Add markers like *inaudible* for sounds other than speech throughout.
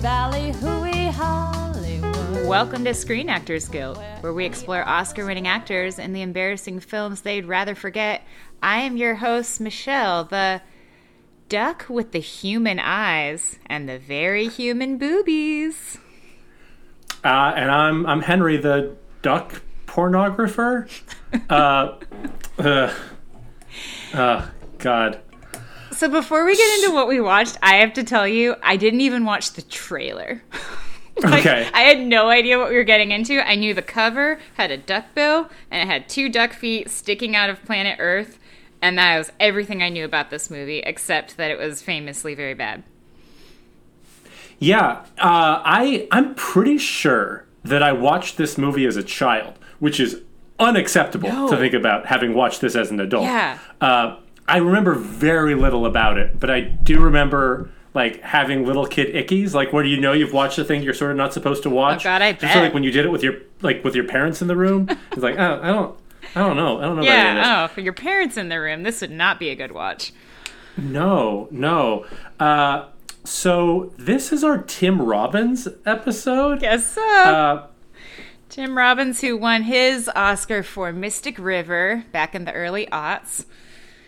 ballyhooey Hollywood. Welcome to Screen Actors Guilt, where we explore Oscar winning actors and the embarrassing films they'd rather forget. I am your host, Michelle, the duck with the human eyes and the very human boobies. Uh, and I'm I'm Henry, the duck pornographer. *laughs* uh, uh, uh, God. So before we get into what we watched, I have to tell you, I didn't even watch the trailer. *laughs* Like, Okay. I had no idea what we were getting into. I knew the cover had a duck bill and it had two duck feet sticking out of planet Earth, and that was everything I knew about this movie, except that it was famously very bad. Yeah, uh, I I'm pretty sure that I watched this movie as a child, which is unacceptable No. to think about having watched this as an adult. Yeah. Uh, I remember very little about it, but I do remember like having little kid ickies, like where do you know you've watched a thing you're sort of not supposed to watch. Oh, God, I Just bet. like when you did it with your like with your parents in the room. *laughs* It's like oh, I don't. I don't know. I don't know. Yeah, oh, for your parents in the room, this would not be a good watch. No, no. Uh, so this is our Tim Robbins episode. Guess so. Uh, Tim Robbins, who won his Oscar for Mystic River back in the early aughts.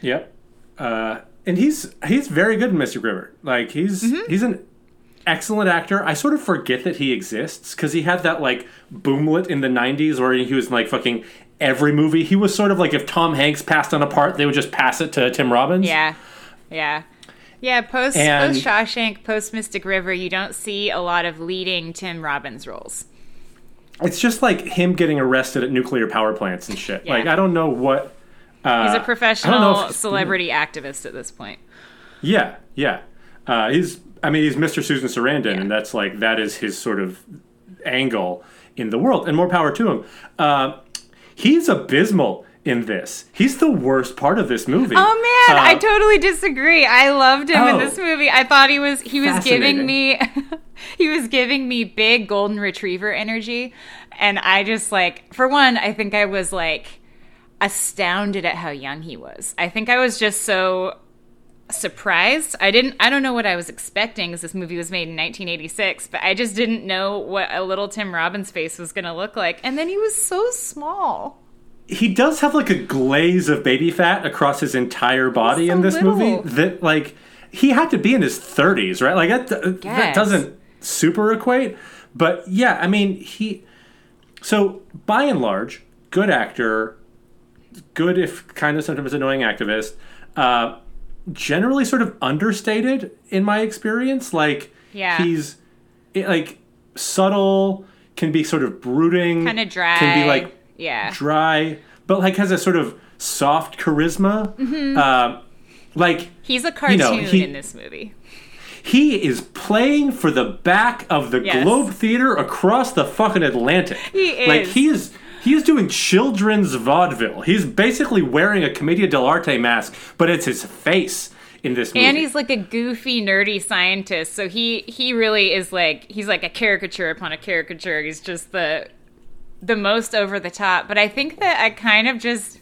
Yep. Uh, and he's he's very good in Mystic River. Like he's Mm-hmm. he's an excellent actor. I sort of forget that he exists because he had that like boomlet in the '90s where he was in, like fucking every movie. He was sort of like if Tom Hanks passed on a part, they would just pass it to Tim Robbins. Yeah, yeah, yeah. Post And- post Shawshank, post Mystic River, you don't see a lot of leading Tim Robbins roles. It's just like him getting arrested at nuclear power plants and shit. Yeah. Like I don't know what. Uh, He's a professional if- celebrity activist at this point. Yeah, yeah. Uh, he's, I mean, he's Mr. Susan Sarandon, Yeah. and that's like that is his sort of angle in the world, and more power to him. Uh, he's abysmal in this. He's the worst part of this movie. Oh man, Uh, I totally disagree. I loved him in Oh. this movie. I thought he was he was giving me *laughs* he was giving me big golden retriever energy and I just like for one, I think I was like astounded at how young he was. I think I was just so surprised. I didn't I don't know what I was expecting because this movie was made in 1986, but I just didn't know what a little Tim Robbins face was going to look like. And then he was so small. he does have like a glaze of baby fat across his entire body so in this little. movie. That like he had to be in his thirties, right? Like that, that doesn't super equate. But yeah, I mean he. So by and large, good actor, good if kind of sometimes annoying activist. Uh, generally, sort of understated in my experience. Like Yeah. he's it, like subtle, can be sort of brooding, Kind of dry. can be like yeah. dry, but like has a sort of soft charisma. Mm-hmm. Uh, like He's a cartoon know, he- in this movie. he is playing for the back of the Yes. Globe Theater across the fucking Atlantic. He is. Like he is. He is doing children's vaudeville. He's basically wearing a Commedia dell'arte mask, but it's his face in this movie. And he's like a goofy, nerdy scientist. So he he really is like he's like a caricature upon a caricature. He's just the the most over the top. But I think that I kind of just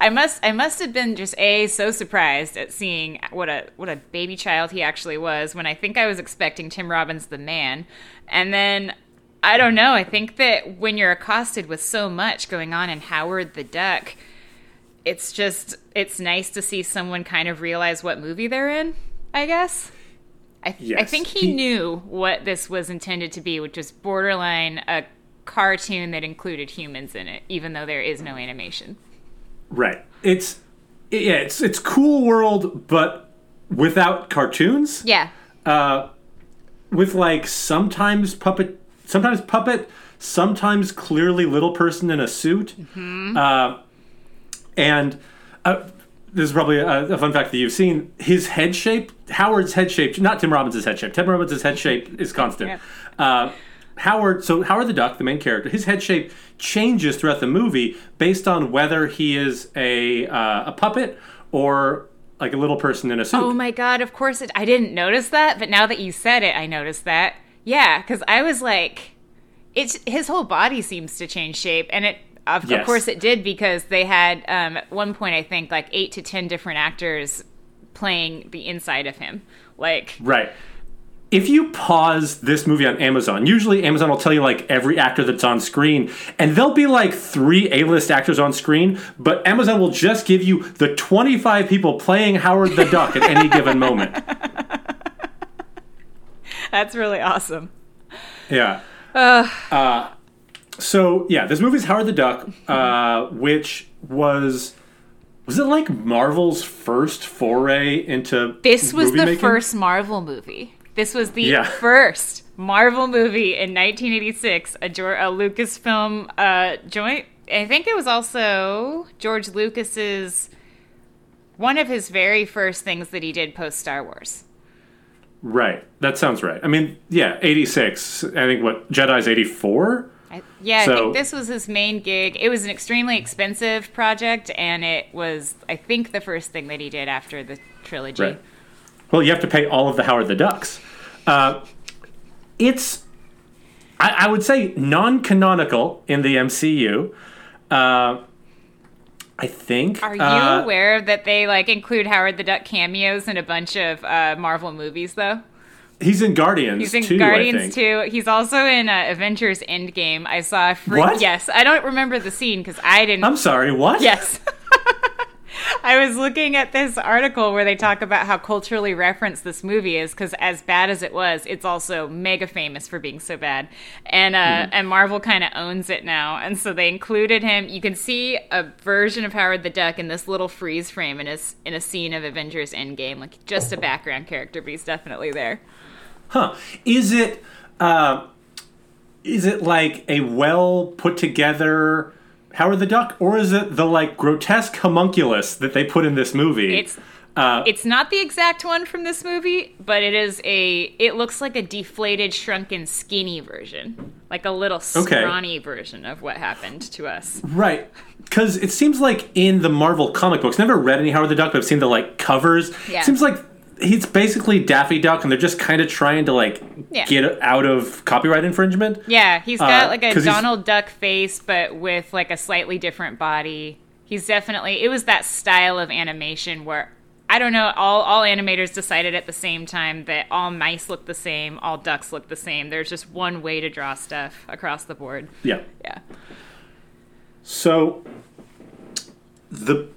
I must I must have been just a so surprised at seeing what a what a baby child he actually was when I think I was expecting Tim Robbins the man. And then I don't know, I think that when you're accosted with so much going on in Howard the Duck, it's just it's nice to see someone kind of realize what movie they're in i guess i, I Yes, think he, he- knew what this was intended to be which was borderline a cartoon that included humans in it even though there is no animation right. It's yeah. It's it's cool world, but without cartoons. yeah uh, with like sometimes puppet, sometimes puppet, sometimes clearly little person in a suit. Uh, and uh, this is probably a, a fun fact that you've seen. His head shape, Howard's head shape, not Tim Robbins' head shape. Tim Robbins' head shape is constant. Uh, Howard, so Howard the Duck, the main character, his head shape changes throughout the movie based on whether he is a uh, a puppet or like a little person in a suit. oh my god of course it, i didn't notice that but now that you said it i noticed that yeah because i was like it's his whole body seems to change shape and it of, of course it did because they had um, at one point i think like eight to ten different actors playing the inside of him like Right. if you pause this movie on Amazon, usually Amazon will tell you like every actor that's on screen, and there'll be like three A list actors on screen, but Amazon will just give you the 25 people playing Howard the Duck at any given moment. *laughs* *laughs* That's really awesome. Yeah. Uh, so yeah, this movie's Howard the Duck, uh, which was was it like Marvel's first foray into This was the making? first Marvel movie. This was the Yeah. *laughs* first Marvel movie in 1986, a, Geor- a Lucasfilm uh, joint. I think it was also George Lucas's one of his very first things that he did post Star Wars. Right. That sounds right. I mean, yeah, 86. I think what Jedi's 84? I, yeah, I So- think this was his main gig. It was an extremely expensive project, and it was, I think, the first thing that he did after the trilogy. Right. Well, you have to pay all of the Howard the Ducks. Uh, it's, I, I would say, non canonical in the MCU. Uh, I think. Are you Uh, aware that they like include Howard the Duck cameos in a bunch of uh, Marvel movies, though? He's in Guardians. He's in too, Guardians too. He's also in uh, Avengers Endgame. I saw a free. What? Yes, I don't remember the scene because I didn't. I'm sorry, what? yes. *laughs* I was looking at this article where they talk about how culturally referenced this movie is because as bad as it was, it's also mega famous for being so bad, and uh, Mm-hmm. and Marvel kind of owns it now, and so they included him. You can see a version of Howard the Duck in this little freeze frame in a in a scene of Avengers Endgame, like just a background character, but he's definitely there. Huh. Is it uh, is it like a well put together Howard the Duck, or is it the like grotesque homunculus that they put in this movie? It's uh, It's not the exact one from this movie, but it is a. It looks like a deflated, shrunken, skinny version, like a little Okay. scrawny version of what happened to us. right. Because it seems like in the Marvel comic books, never read any Howard the Duck, but I've seen the like covers. Yeah. Seems like he's basically Daffy Duck, and they're just kind of trying to like Yeah. get out of copyright infringement. Yeah, he's got Uh, like a Donald Duck face, but with like a slightly different body. He's definitely. It was that style of animation where. I don't know. All, all animators decided at the same time that all mice look the same, all ducks look the same. There's just one way to draw stuff across the board. Yeah. Yeah. So the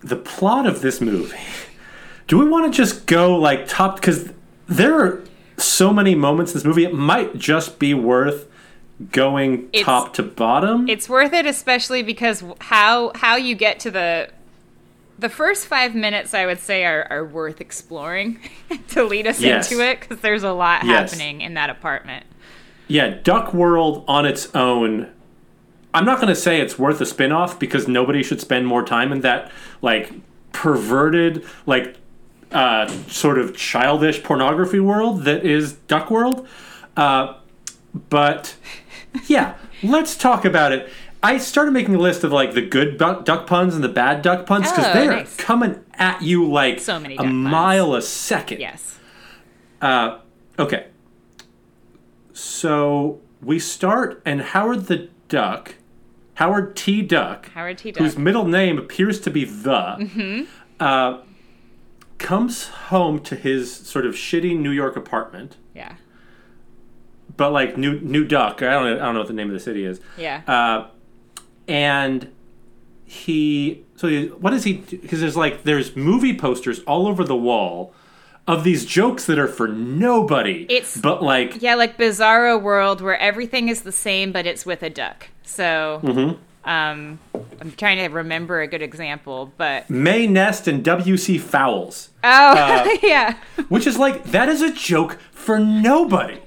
the plot of this movie. Do we want to just go like top because there are so many moments in this movie it might just be worth going It's- top to bottom. It's worth it, especially because how how you get to the the first five minutes, I would say, are, are worth exploring *laughs* to lead us Yes. into it because there's a lot Yes. happening in that apartment. yeah, Duck World on its own. I'm not going to say it's worth a spin-off because nobody should spend more time in that like perverted like uh, sort of childish pornography world that is Duck World. Uh, but yeah, let's talk about it. I started making a list of like the good duck, duck puns and the bad duck puns because Oh, they're nice. coming at you like So many a puns. mile a second. Yes. Uh, okay. So we start, and Howard the Duck, Howard T. Duck, Howard T. Duck, whose middle name appears to be the, Hmm. uh, comes home to his sort of shitty New York apartment, Yeah. but like New New Duck. I don't know, I don't know what the name of the city is. Yeah. Uh, and he so he, what does he because there's like there's movie posters all over the wall of these jokes that are for nobody It's- but like yeah, like Bizarro World where everything is the same, but it's with a duck. So, Mm-hmm. Um, I'm trying to remember a good example, but may nest and wc fowls oh Uh, *laughs* yeah, which is like that is a joke for nobody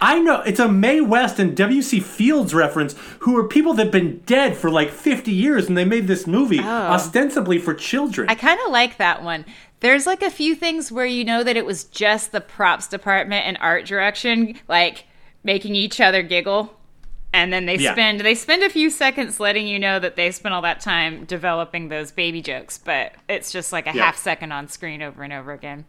I know it's a Mae West and W.C. Fields reference, who are people that've been dead for like 50 years, and they made this movie ostensibly for children. Oh. I kind of like that one. There's like a few things where you know that it was just the props department and art direction, like making each other giggle. And then they Yeah. spend they spend a few seconds letting you know that they spent all that time developing those baby jokes, but it's just like a Yeah. half second on screen over and over again.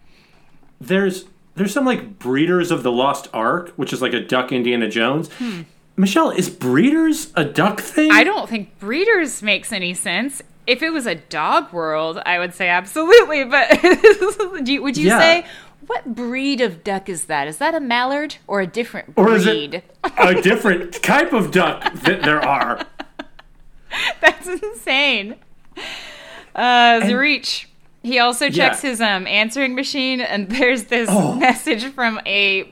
there's there's some like Breeders of the Lost Ark, which is like a Duck Indiana Jones. Hmm. Michelle, is Breeders a duck thing? I don't think breeders makes any sense. If it was a dog world, I would say absolutely. But *laughs* do you, would you Yeah. say what breed of duck is that? Is that a mallard or a different Or is breed? it a *laughs* different type of duck that there are? *laughs* That's insane. Uh, Zarich. He also checks Yeah. his um answering machine, and *laughs* there's this Oh. message from a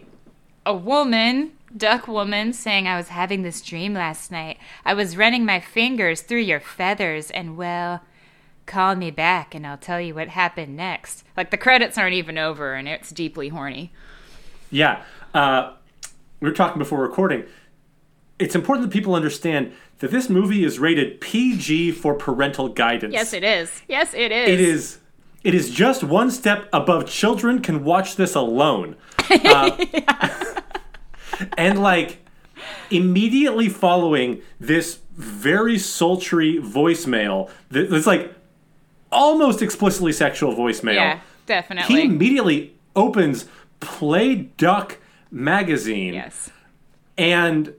a woman, duck woman, saying, "I was having this dream last night. I was running my fingers through your feathers, and well." Call me back and I'll tell you what happened next. Like the credits aren't even over and it's deeply horny. Yeah. Uh, we were talking before recording. It's important that people understand that this movie is rated PG for parental guidance. Yes, it is. Yes, it is. It is. It is just one step above children can watch this alone. Uh, *laughs* and like immediately following this very sultry voicemail, that's like almost explicitly sexual voicemail. Yeah, definitely. He immediately opens Play Duck magazine yes. and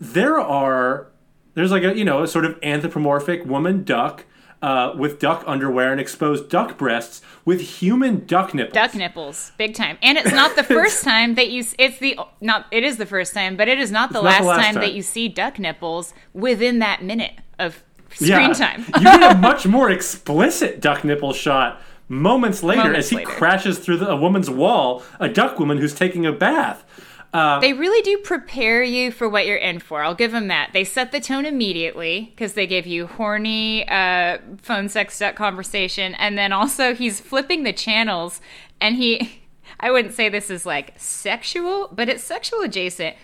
there are there's like a you know a sort of anthropomorphic woman duck uh, with duck underwear and exposed duck breasts with human duck nipples. duck nipples big time and it's not the *laughs* first time that you it's the not it is the first time but it is not the, not last, the last time, that you see duck nipples within that minute of Yeah. time you get a *laughs* much more explicit duck nipple shot moments later Moments as he later. crashes through the, a woman's wall, a duck woman who's taking a bath. they really do prepare you for what you're in for i'll give them that they set the tone immediately because they give you horny uh, phone sex duck conversation and then also he's flipping the channels and he *laughs* i wouldn't say this is like sexual but it's sexual adjacent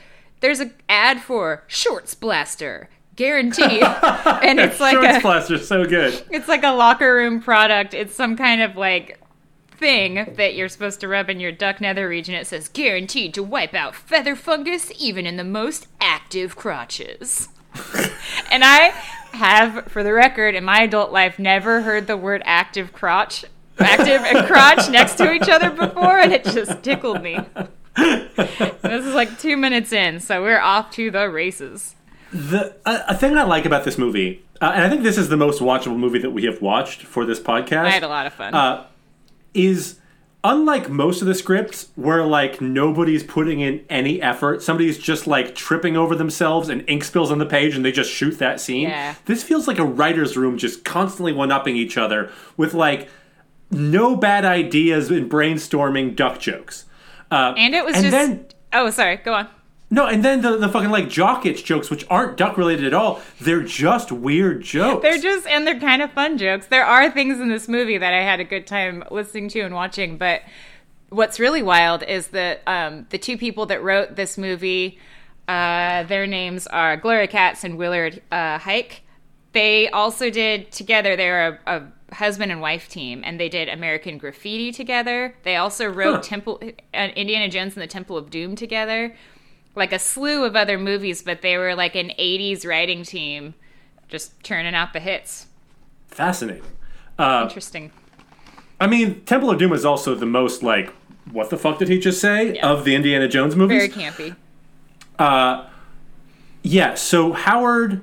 there's an ad for shorts blaster guaranteed *laughs* and it's like Shorts a so good. it's like a locker room product. It's some kind of like thing that you're supposed to rub in your duck nether region. It says guaranteed to wipe out feather fungus even in the most active crotches. *laughs* And i have for the record in my adult life never heard the word active crotch active and crotch next to each other before and it just tickled me. *laughs* This is like two minutes in so we're off to the races The a, a thing I like about this movie, uh, and I think this is the most watchable movie that we have watched for this podcast. i had a lot of fun uh, is unlike most of the scripts where like nobody's putting in any effort somebody's just like tripping over themselves and ink spills on the page and they just shoot that scene Yeah. this feels like a writer's room just constantly one-upping each other with like no bad ideas in brainstorming duck jokes uh, and it was and just then oh sorry go on no and then the, the fucking like jock itch jokes which aren't duck related at all they're just weird jokes They're just and they're kind of fun jokes. There are things in this movie that I had a good time listening to and watching, but what's really wild is that um, the two people that wrote this movie, uh, their names are Gloria Katz and Willard uh, Huyck. They also did together. They're a, a husband and wife team, and they did American Graffiti together. They also wrote Huh. Temple uh, Indiana Jones and the Temple of Doom together, like a slew of other movies. But they were like an '80s writing team, just churning out the hits. fascinating uh, Interesting. I mean, Temple of Doom is also the most like, what the fuck did he just say Yeah. of the Indiana Jones movies? Very campy. yeah. So Howard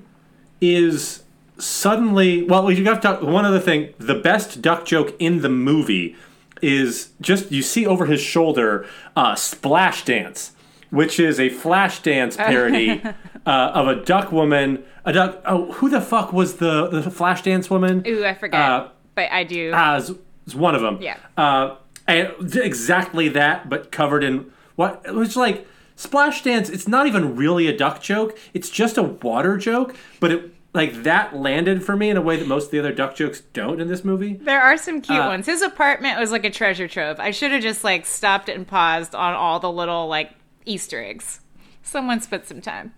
is suddenly well. You got to talk. One other thing: the best duck joke in the movie is just you see over his shoulder uh, "Splash Dance," which is a flash dance *laughs* parody uh, of a duck woman. A duck. Oh, who the fuck was the the flash dance woman? Ooh, I forget. Uh, but I do. Ah, it's, it's one of them. Yeah. Uh, and exactly that, but covered in what it was like splash dance. It's not even really a duck joke. It's just a water joke, but it like that landed for me in a way that most of the other duck jokes don't in this movie. there are some cute uh, ones. His apartment was like a treasure trove. I should have just like stopped and paused on all the little like Easter eggs. Someone spent some time.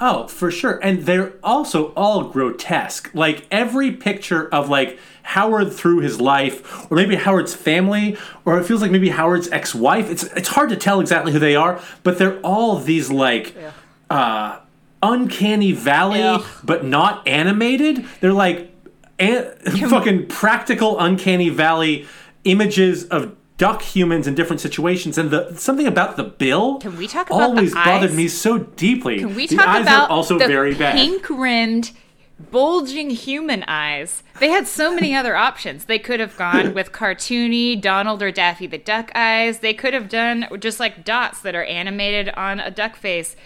Oh, for sure. And they're also all grotesque. Like every picture of like Howard through his life, or maybe Howard's family, or it feels like maybe Howard's ex-wife. It's it's hard to tell exactly who they are, but they're all these like uh uncanny valley, but not animated. They're like *laughs* an- fucking practical uncanny valley images of duck humans in different situations and the something about the bill Can we talk about the always bothered eyes? me so deeply Can we the talk eyes about are also the very bad pink rimmed bulging human eyes. They had so many other options. They could have gone *laughs* with cartoony Donald or Daffy the Duck eyes. They could have done just like dots that are animated on a duck face.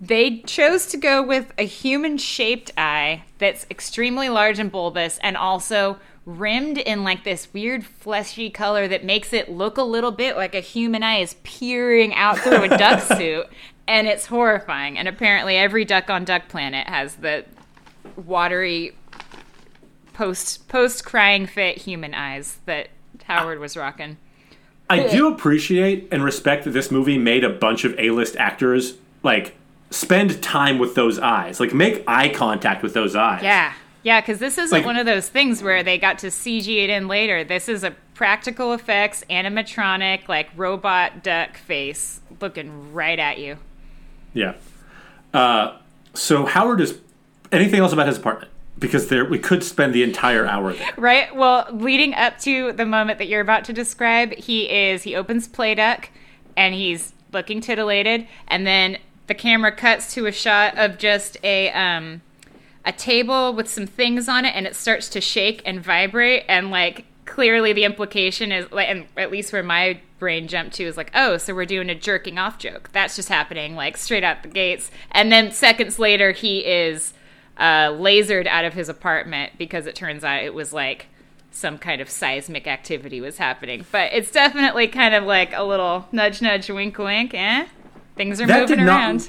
They chose to go with a human shaped eye that's extremely large and bulbous and also rimmed in like this weird fleshy color that makes it look a little bit like a human eye is peering out through a duck *laughs* suit and it's horrifying and apparently every duck on duck planet has the watery post post crying fit human eyes that Howard was rocking. I do appreciate and respect that this movie made a bunch of A-list actors like spend time with those eyes, like make eye contact with those eyes. Yeah. Yeah, because this isn't Like- one of those things where they got to CG it in later. This is a practical effects, animatronic, like robot duck face looking right at you. Yeah. Uh, so Howard is. Anything else about his apartment? Because there, we could spend the entire hour there. Right? Well, leading up to the moment that you're about to describe, he is, he opens Playduck and he's looking titillated. And then the camera cuts to a shot of just a, um, a table with some things on it and it starts to shake and vibrate. And like clearly the implication is like and at least where my brain jumped to is like oh so we're doing a jerking off joke. That's just happening like straight out the gates. And then seconds later he is uh, lasered out of his apartment because it turns out it was like some kind of seismic activity was happening. But it's definitely kind of like a little nudge nudge wink wink eh? Things are That moving around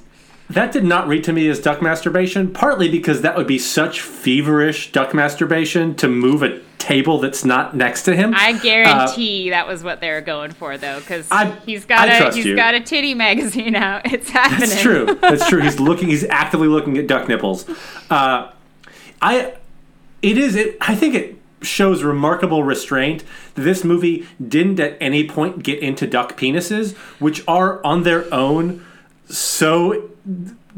That did not read to me as duck masturbation, partly because that would be such feverish duck masturbation to move a table that's not next to him. I guarantee that was what they were going for, though, because Uh, he's got I a he's you. got a titty magazine out. *laughs* It's happening. That's true. That's true. He's *laughs* looking. He's actively looking at duck nipples. Uh, I. It is. It. I think it shows remarkable restraint this movie didn't at any point get into duck penises, which are on their own so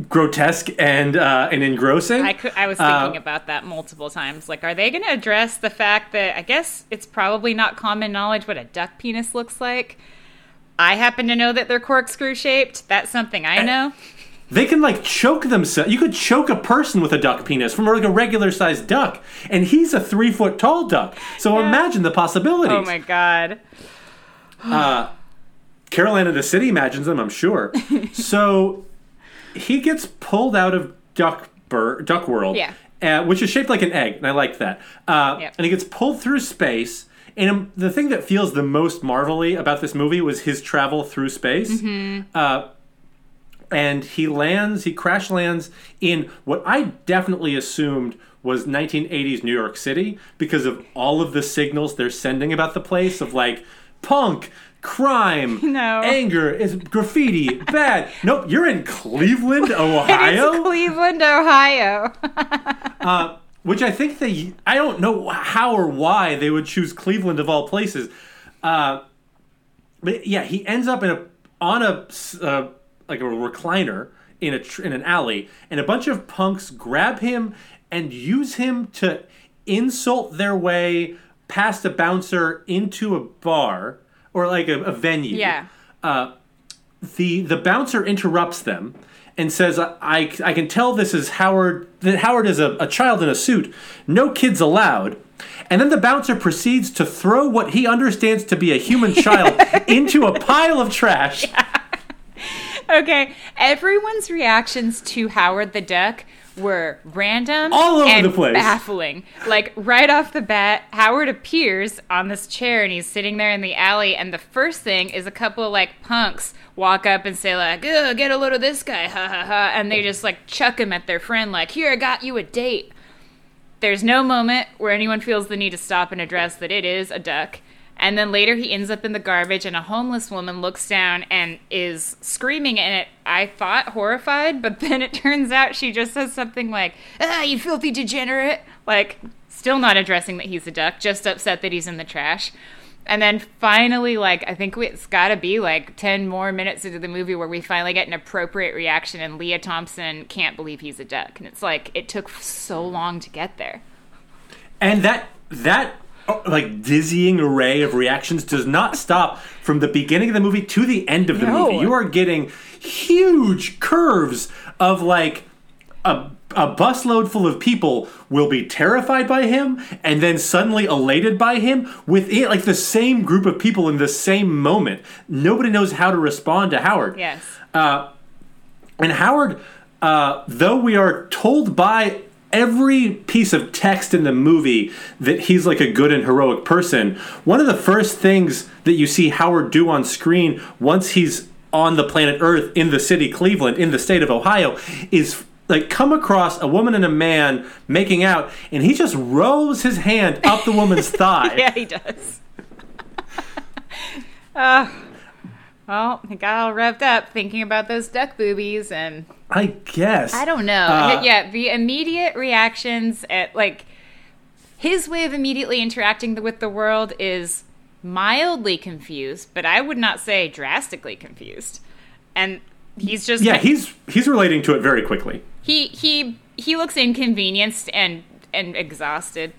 grotesque and uh, and engrossing. I could, I was thinking Uh, about that multiple times. Like, are they going to address the fact that I guess it's probably not common knowledge what a duck penis looks like? I happen to know that they're corkscrew shaped. That's something I know. They can like choke themselves. You could choke a person with a duck penis from like a regular sized duck, and he's a three foot tall duck. So Yeah. imagine the possibilities. Oh my god. Carolina the city imagines them, I'm sure. *laughs* so he gets pulled out of Duck Bur- Duck World, Yeah. uh, which is shaped like an egg, and I liked that. Uh, Yep. And he gets pulled through space. And um, the thing that feels the most marvelly about this movie was his travel through space. Mm-hmm. Uh, and he lands, he crash lands in what I definitely assumed was 1980s New York City because of all of the signals they're sending about the place of like punk, crime, *laughs* No. anger, is graffiti, bad. Nope, you're in Cleveland, *laughs* Ohio, Cleveland, Ohio. *laughs* which I think they I don't know how or why they would choose Cleveland of all places. Uh, but yeah, he ends up in a on a uh, like a recliner in a tr- in an alley, and a bunch of punks grab him and use him to insult their way past a bouncer into a bar or like a, a venue. yeah. Uh, the the bouncer interrupts them and says, I, I, I can tell this is Howard, that Howard is a, a child in a suit. No kids allowed. And then the bouncer proceeds to throw what he understands to be a human child *laughs* into a pile of trash. *laughs* Okay, everyone's reactions to Howard the Duck were random All over and the place. baffling. Like right off the bat, Howard appears on this chair and he's sitting there in the alley, and the first thing is a couple of like punks walk up and say like, "Ugh, "Get a load of this guy," ha ha ha, and they just like chuck him at their friend like, "Here, I got you a date." There's no moment where anyone feels the need to stop and address that it is a duck. And then later he ends up in the garbage, and a homeless woman looks down and is screaming. And it, I thought horrified, but *laughs* then it turns out she just says something like, "Ah, you filthy degenerate!" Like, still not addressing that he's a duck, just upset that he's in the trash. And then finally, like, I think it's got to be like 10 more minutes into the movie where we finally get an appropriate reaction, and Lea Thompson can't believe he's a duck. And it's like, it took so long to get there. And that that like dizzying array of reactions does not stop from the beginning of the movie to the end of the No. movie. You are getting huge curves of like a a busload full of people will be terrified by him and then suddenly elated by him within like the same group of people in the same moment. Nobody knows how to respond to Howard. Yes. And Howard, uh, though we are told by every piece of text in the movie that he's like a good and heroic person, one of the first things that you see Howard do on screen once he's on the planet Earth in the city Cleveland, in the state of Ohio, is like come across a woman and a man making out, and he just rolls his hand up the woman's *laughs* thigh. Yeah, he does. *laughs* uh, well, I got all revved up thinking about those duck boobies, and I guess. I don't know. Uh, yeah, the immediate reactions at like his way of immediately interacting with the world is mildly confused, but I would not say drastically confused. And he's just Yeah, he's he's relating to it very quickly. he he he looks inconvenienced and and exhausted.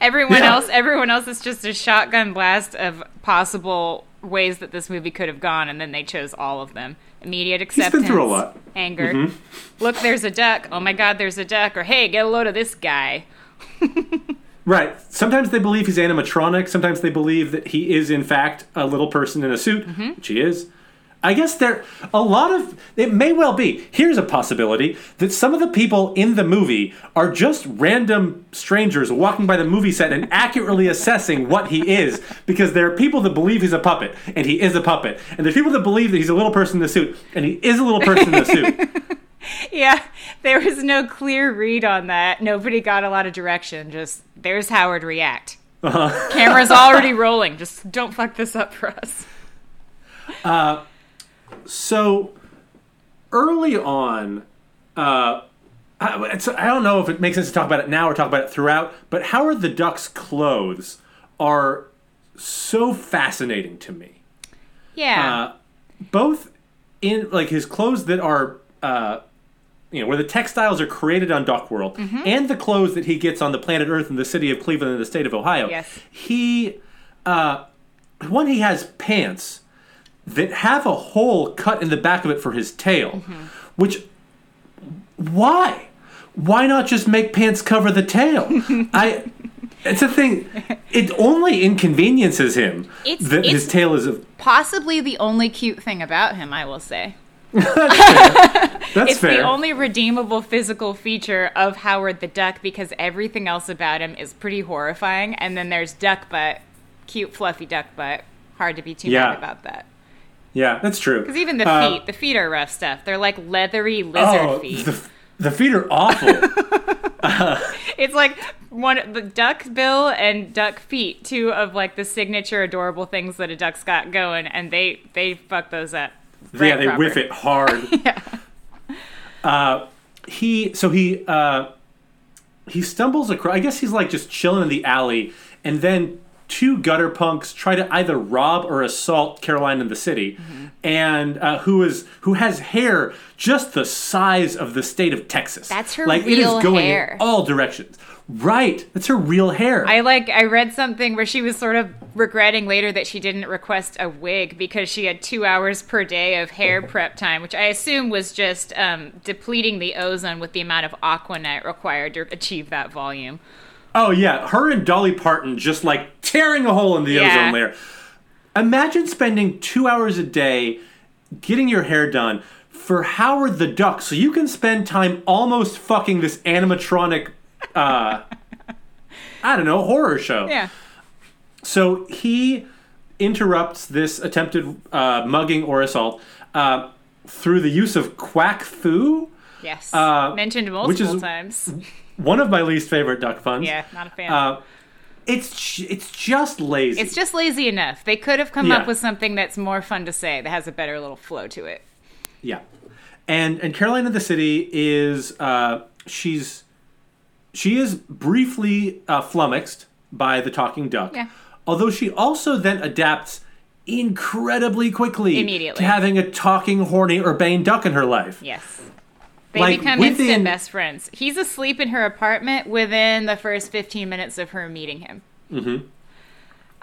Everyone Yeah. else, everyone else is just a shotgun blast of possible ways that this movie could have gone, and then they chose all of them. Immediate acceptance. He's been through a lot. Mm-hmm. anger. Look, there's a duck. Oh my God, there's a duck. Or hey, get a load of this guy. *laughs* Right. Sometimes they believe he's animatronic. Sometimes they believe that he is, in fact, a little person in a suit, which he is. I guess there a lot of it may well be. Here's a possibility that some of the people in the movie are just random strangers walking by the movie set and accurately assessing what he is because there are people that believe he's a puppet and he is a puppet. And there's people that believe that he's a little person in the suit and he is a little person in the suit. *laughs* Yeah, there was no clear read on that. Nobody got a lot of direction. Just there's Howard react. Uh-huh. Camera's already rolling. Just don't fuck this up for us. So early on, uh, I, it's, I don't know if it makes sense to talk about it now or talk about it throughout, but Howard the Duck's clothes are so fascinating to me. Yeah. Uh, both in like his clothes that are, uh, you know, where the textiles are created on Duck World, and the clothes that he gets on the planet Earth in the city of Cleveland in the state of Ohio. Yes. He, uh, one, he has pants that have a hole cut in the back of it for his tail, which why? Why not just make pants cover the tail? *laughs* I it's a thing. It only inconveniences him It's- that his tail is a Possibly the only cute thing about him, I will say. *laughs* that's It's fair. the only redeemable physical feature of Howard the Duck because everything else about him is pretty horrifying. And then there's duck butt, cute fluffy duck butt. Hard to be too Yeah. mad about that. Yeah, that's true. Because even the Uh, feet, the feet are rough stuff. They're like leathery lizard oh, feet. the, the feet are awful. *laughs* *laughs* It's like one the duck bill and duck feet, two of like the signature adorable things that a duck's got going, and they they fuck those up. yeah, they proper. whiff it hard. *laughs* Yeah. Uh, he so he uh, he stumbles across. I guess he's like just chilling in the alley, and then two gutter punks try to either rob or assault Caroline in the city, Mm-hmm. and uh, who is who has hair just the size of the state of Texas. That's her like it is going hair. in all directions. Right, that's her real hair. I like I read something where she was sort of regretting later that she didn't request a wig because she had two hours per day of hair *laughs* prep time, which I assume was just um, depleting the ozone with the amount of Aqua Net required to achieve that volume. Oh yeah, her and Dolly Parton just like tearing a hole in the Yeah. ozone layer. Imagine spending two hours a day getting your hair done for Howard the Duck, so you can spend time almost fucking this animatronic, uh, *laughs* I don't know, horror show. Yeah. So he interrupts this attempted uh, mugging or assault uh, through the use of quack foo, Yes. Uh, Mentioned which multiple is- times. *laughs* one of my least favorite duck puns. Yeah, not a fan. Uh, it's it's just lazy. it's just lazy enough. They could have come Yeah. up with something that's more fun to say that has a better little flow to it. Yeah, and and Caroline of the City is uh, she's she is briefly uh, flummoxed by the talking duck. Yeah. Although she also then adapts incredibly quickly Immediately. to having a talking horny urbane duck in her life. Yes. They Like, become within- instant best friends. He's asleep in her apartment within the first 15 minutes of her meeting him. Mm-hmm.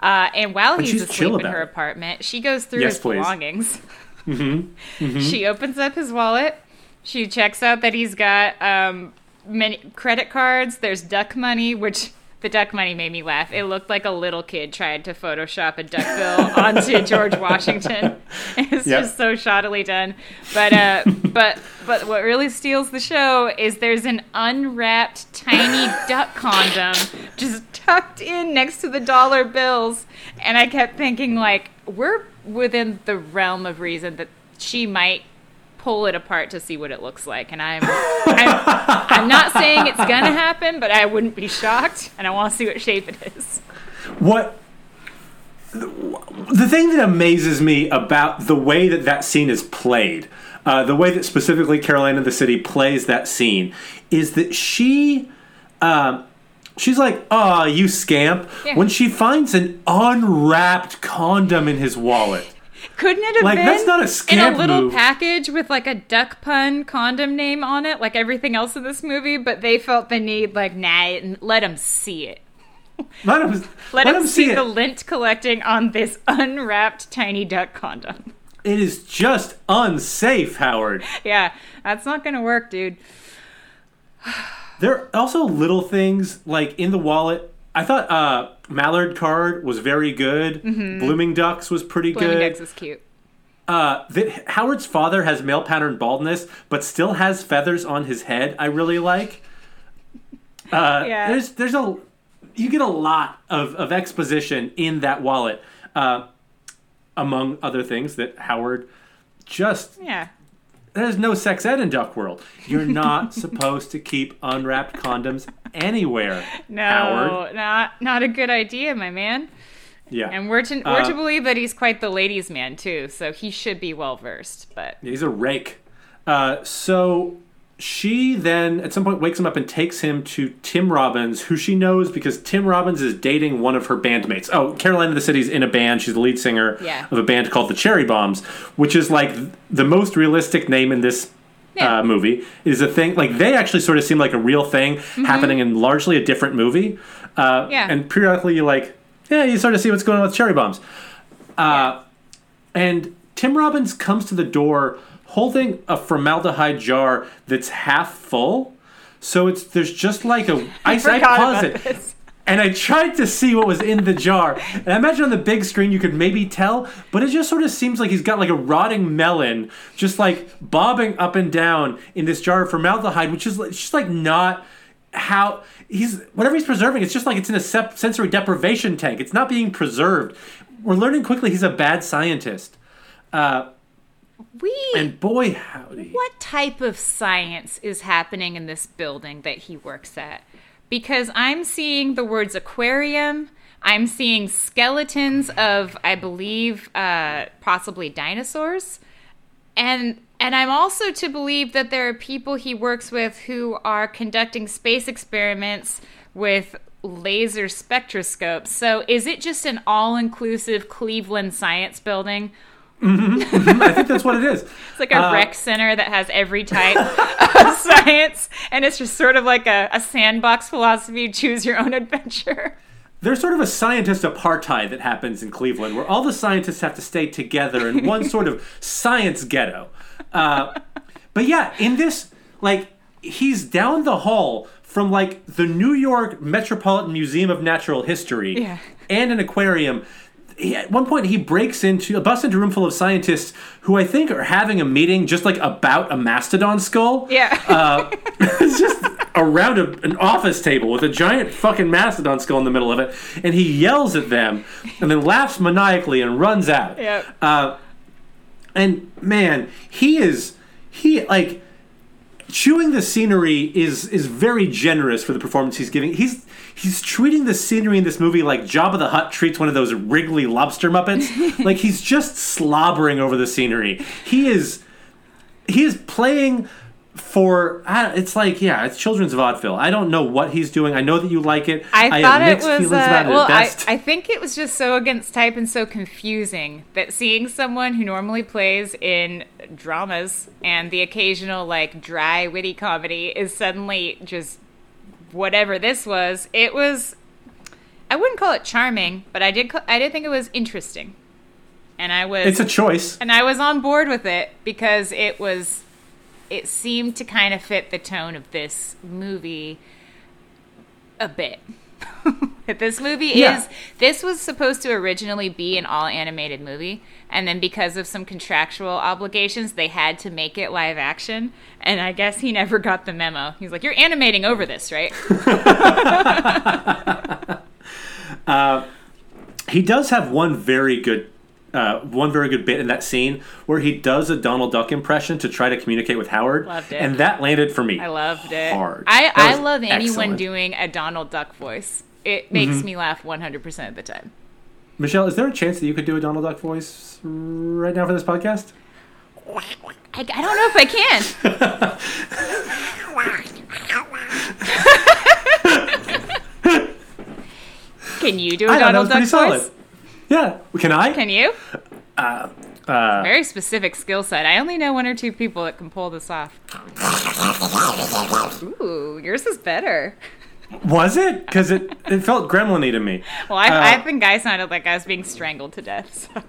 Uh, and while And he's asleep in her it. apartment, she goes through Yes, his please. belongings. *laughs* Mm-hmm. She opens up his wallet. She checks out that he's got um, many credit cards. There's duck money, which the duck money made me laugh. It looked like a little kid tried to Photoshop a duck bill *laughs* onto George Washington. *laughs* It's Yep. just so shoddily done. But uh, *laughs* but but what really steals the show is there's an unwrapped tiny duck condom just tucked in next to the dollar bills, and I kept thinking like we're within the realm of reason that she might pull it apart to see what it looks like and I'm, *laughs* I'm i'm not saying it's gonna happen but i wouldn't be shocked and i want to see what shape it is What the thing that amazes me about the way that that scene is played, uh, the way that specifically Caroline in the City plays that scene, is that she, um, she's like, "Oh, you scamp!" Yeah. When she finds an unwrapped condom in his wallet. Couldn't it have Like, been that's not a in a little move. package with like a duck pun condom name on it like everything else in this movie but they felt the need like nah let them see it *laughs* Let him, *laughs* let, let them see, see the lint collecting on this unwrapped tiny duck condom It is just unsafe, Howard. *laughs* yeah that's not gonna work dude *sighs* There are also little things like in the wallet. I thought uh, Mallard card was very good. Blooming Ducks was pretty Mm-hmm. Blooming good. Ducks is cute Uh, that Howard's father has male pattern baldness, but still has feathers on his head. I really like. Uh, Yeah. There's there's a you get a lot of, of exposition in that wallet, uh, among other things that Howard just yeah there's no sex ed in Duck World. You're not *laughs* supposed to keep unwrapped condoms anywhere. no Howard. not not a good idea my man Yeah. And we're to, we're Uh, to believe that he's quite the ladies' man too, so he should be well versed. But He's a rake. Uh, so she then at some point wakes him up and takes him to Tim Robbins, who she knows because Tim Robbins is dating one of her bandmates. Oh, Caroline in the City's in a band. She's the lead singer Yeah. of a band called the Cherry Bombs, which is like the most realistic name in this Yeah. uh, movie. It is a thing like they actually sort of seem like a real thing happening in largely a different movie. Uh, Mm-hmm. Yeah. And periodically you like, yeah, you sort of see what's going on with Cherry Bombs. Uh, and Tim Robbins comes to the door holding a formaldehyde jar that's half full. So it's there's just like a *laughs* I, I forgot paused it. this. And I tried to see what was in the jar. And I imagine on the big screen you could maybe tell, but it just sort of seems like he's got like a rotting melon just like bobbing up and down in this jar of formaldehyde, which is it's just like not how he's whatever he's preserving. It's just like it's in a sep- sensory deprivation tank. It's not being preserved. We're learning quickly he's a bad scientist. Uh, we and boy, howdy. what type of science is happening in this building that he works at? Because I'm seeing the words aquarium. I'm seeing skeletons of, I believe, uh, possibly dinosaurs, and and I'm also to believe that there are people he works with who are conducting space experiments with laser spectroscopes. So is it just an all-inclusive Cleveland science building? I think that's what it is. *laughs* It's like a Uh, rec center that has every type *laughs* of science, and it's just sort of like a, a sandbox philosophy choose your own adventure. There's sort of a scientist apartheid that happens in Cleveland where all the scientists have to stay together in one sort of *laughs* science ghetto. Uh, but yeah, in this, like, he's down the hall from, like, the New York Metropolitan Museum of Natural History Yeah. and an aquarium. He, at one point, he breaks into, busts into a room full of scientists who I think are having a meeting just, like, about a mastodon skull Yeah. uh, *laughs* it's just around a, an office table with a giant fucking mastodon skull in the middle of it, and he yells at them, and then laughs maniacally and runs out. Yep. Uh, and man, he is he like chewing the scenery is is very generous for the performance he's giving. He's he's treating the scenery in this movie like Jabba the Hutt treats one of those Wrigley lobster muppets. *laughs* like he's just slobbering over the scenery. He is he is playing for it's like yeah it's children's vaudeville i don't know what he's doing i know that you like it I, have thought it mixed was feelings uh, about it well. at I, I think it was just so against type and so confusing that seeing someone who normally plays in dramas and the occasional like dry witty comedy is suddenly just whatever this was. It was. I wouldn't call it charming, but I did. I did think it was interesting, and I was. it's a choice and I was on board with it because it was it seemed to kind of fit the tone of this movie a bit. This movie Yeah. is this was supposed to originally be an all animated movie and then because of some contractual obligations they had to make it live action and I guess he never got the memo. He's like, "You're animating over this, right?" *laughs* Uh, he does have one very good, uh, one very good bit in that scene where he does a Donald Duck impression to try to communicate with Howard, Loved it. and that landed for me. I loved it. Hard. I, I love anyone excellent. Mm-hmm. doing a Donald Duck voice. It makes me laugh 100% of the time. Michelle, is there a chance that you could do a Donald Duck voice right now for this podcast? I, I don't know if I can. *laughs* can you do a Donald Duck voice? solid. Yeah, can I? Can you? uh, Very specific skill set. I only know one or two people that can pull this off. Ooh, yours is better. was it? Because it, it felt gremlin-y to me. Well, I, Uh, I think I sounded like I was being strangled to death. So.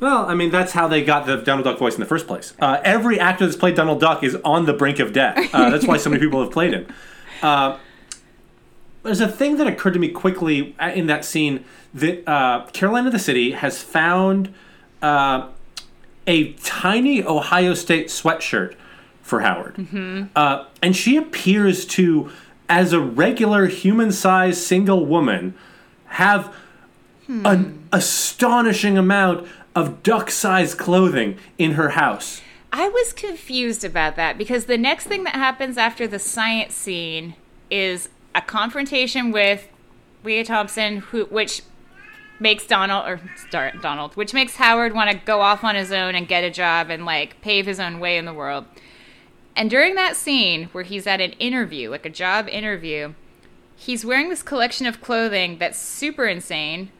Well, I mean, that's how they got the Donald Duck voice in the first place. Uh, every actor that's played Donald Duck is on the brink of death. Uh, that's why so many people have played him. There's a thing that occurred to me quickly uh, in that scene that uh, Caroline in the City has found uh, a tiny Ohio State sweatshirt for Howard. Uh, and she appears to, as a regular human sized single woman, have an astonishing amount of duck sized clothing in her house. I was confused about that because the next thing that happens after the science scene is a confrontation with Lea Thompson, who, which makes Donald or start Donald, which makes Howard want to go off on his own and get a job and like pave his own way in the world. And during that scene where he's at an interview, like a job interview, he's wearing this collection of clothing that's super insane.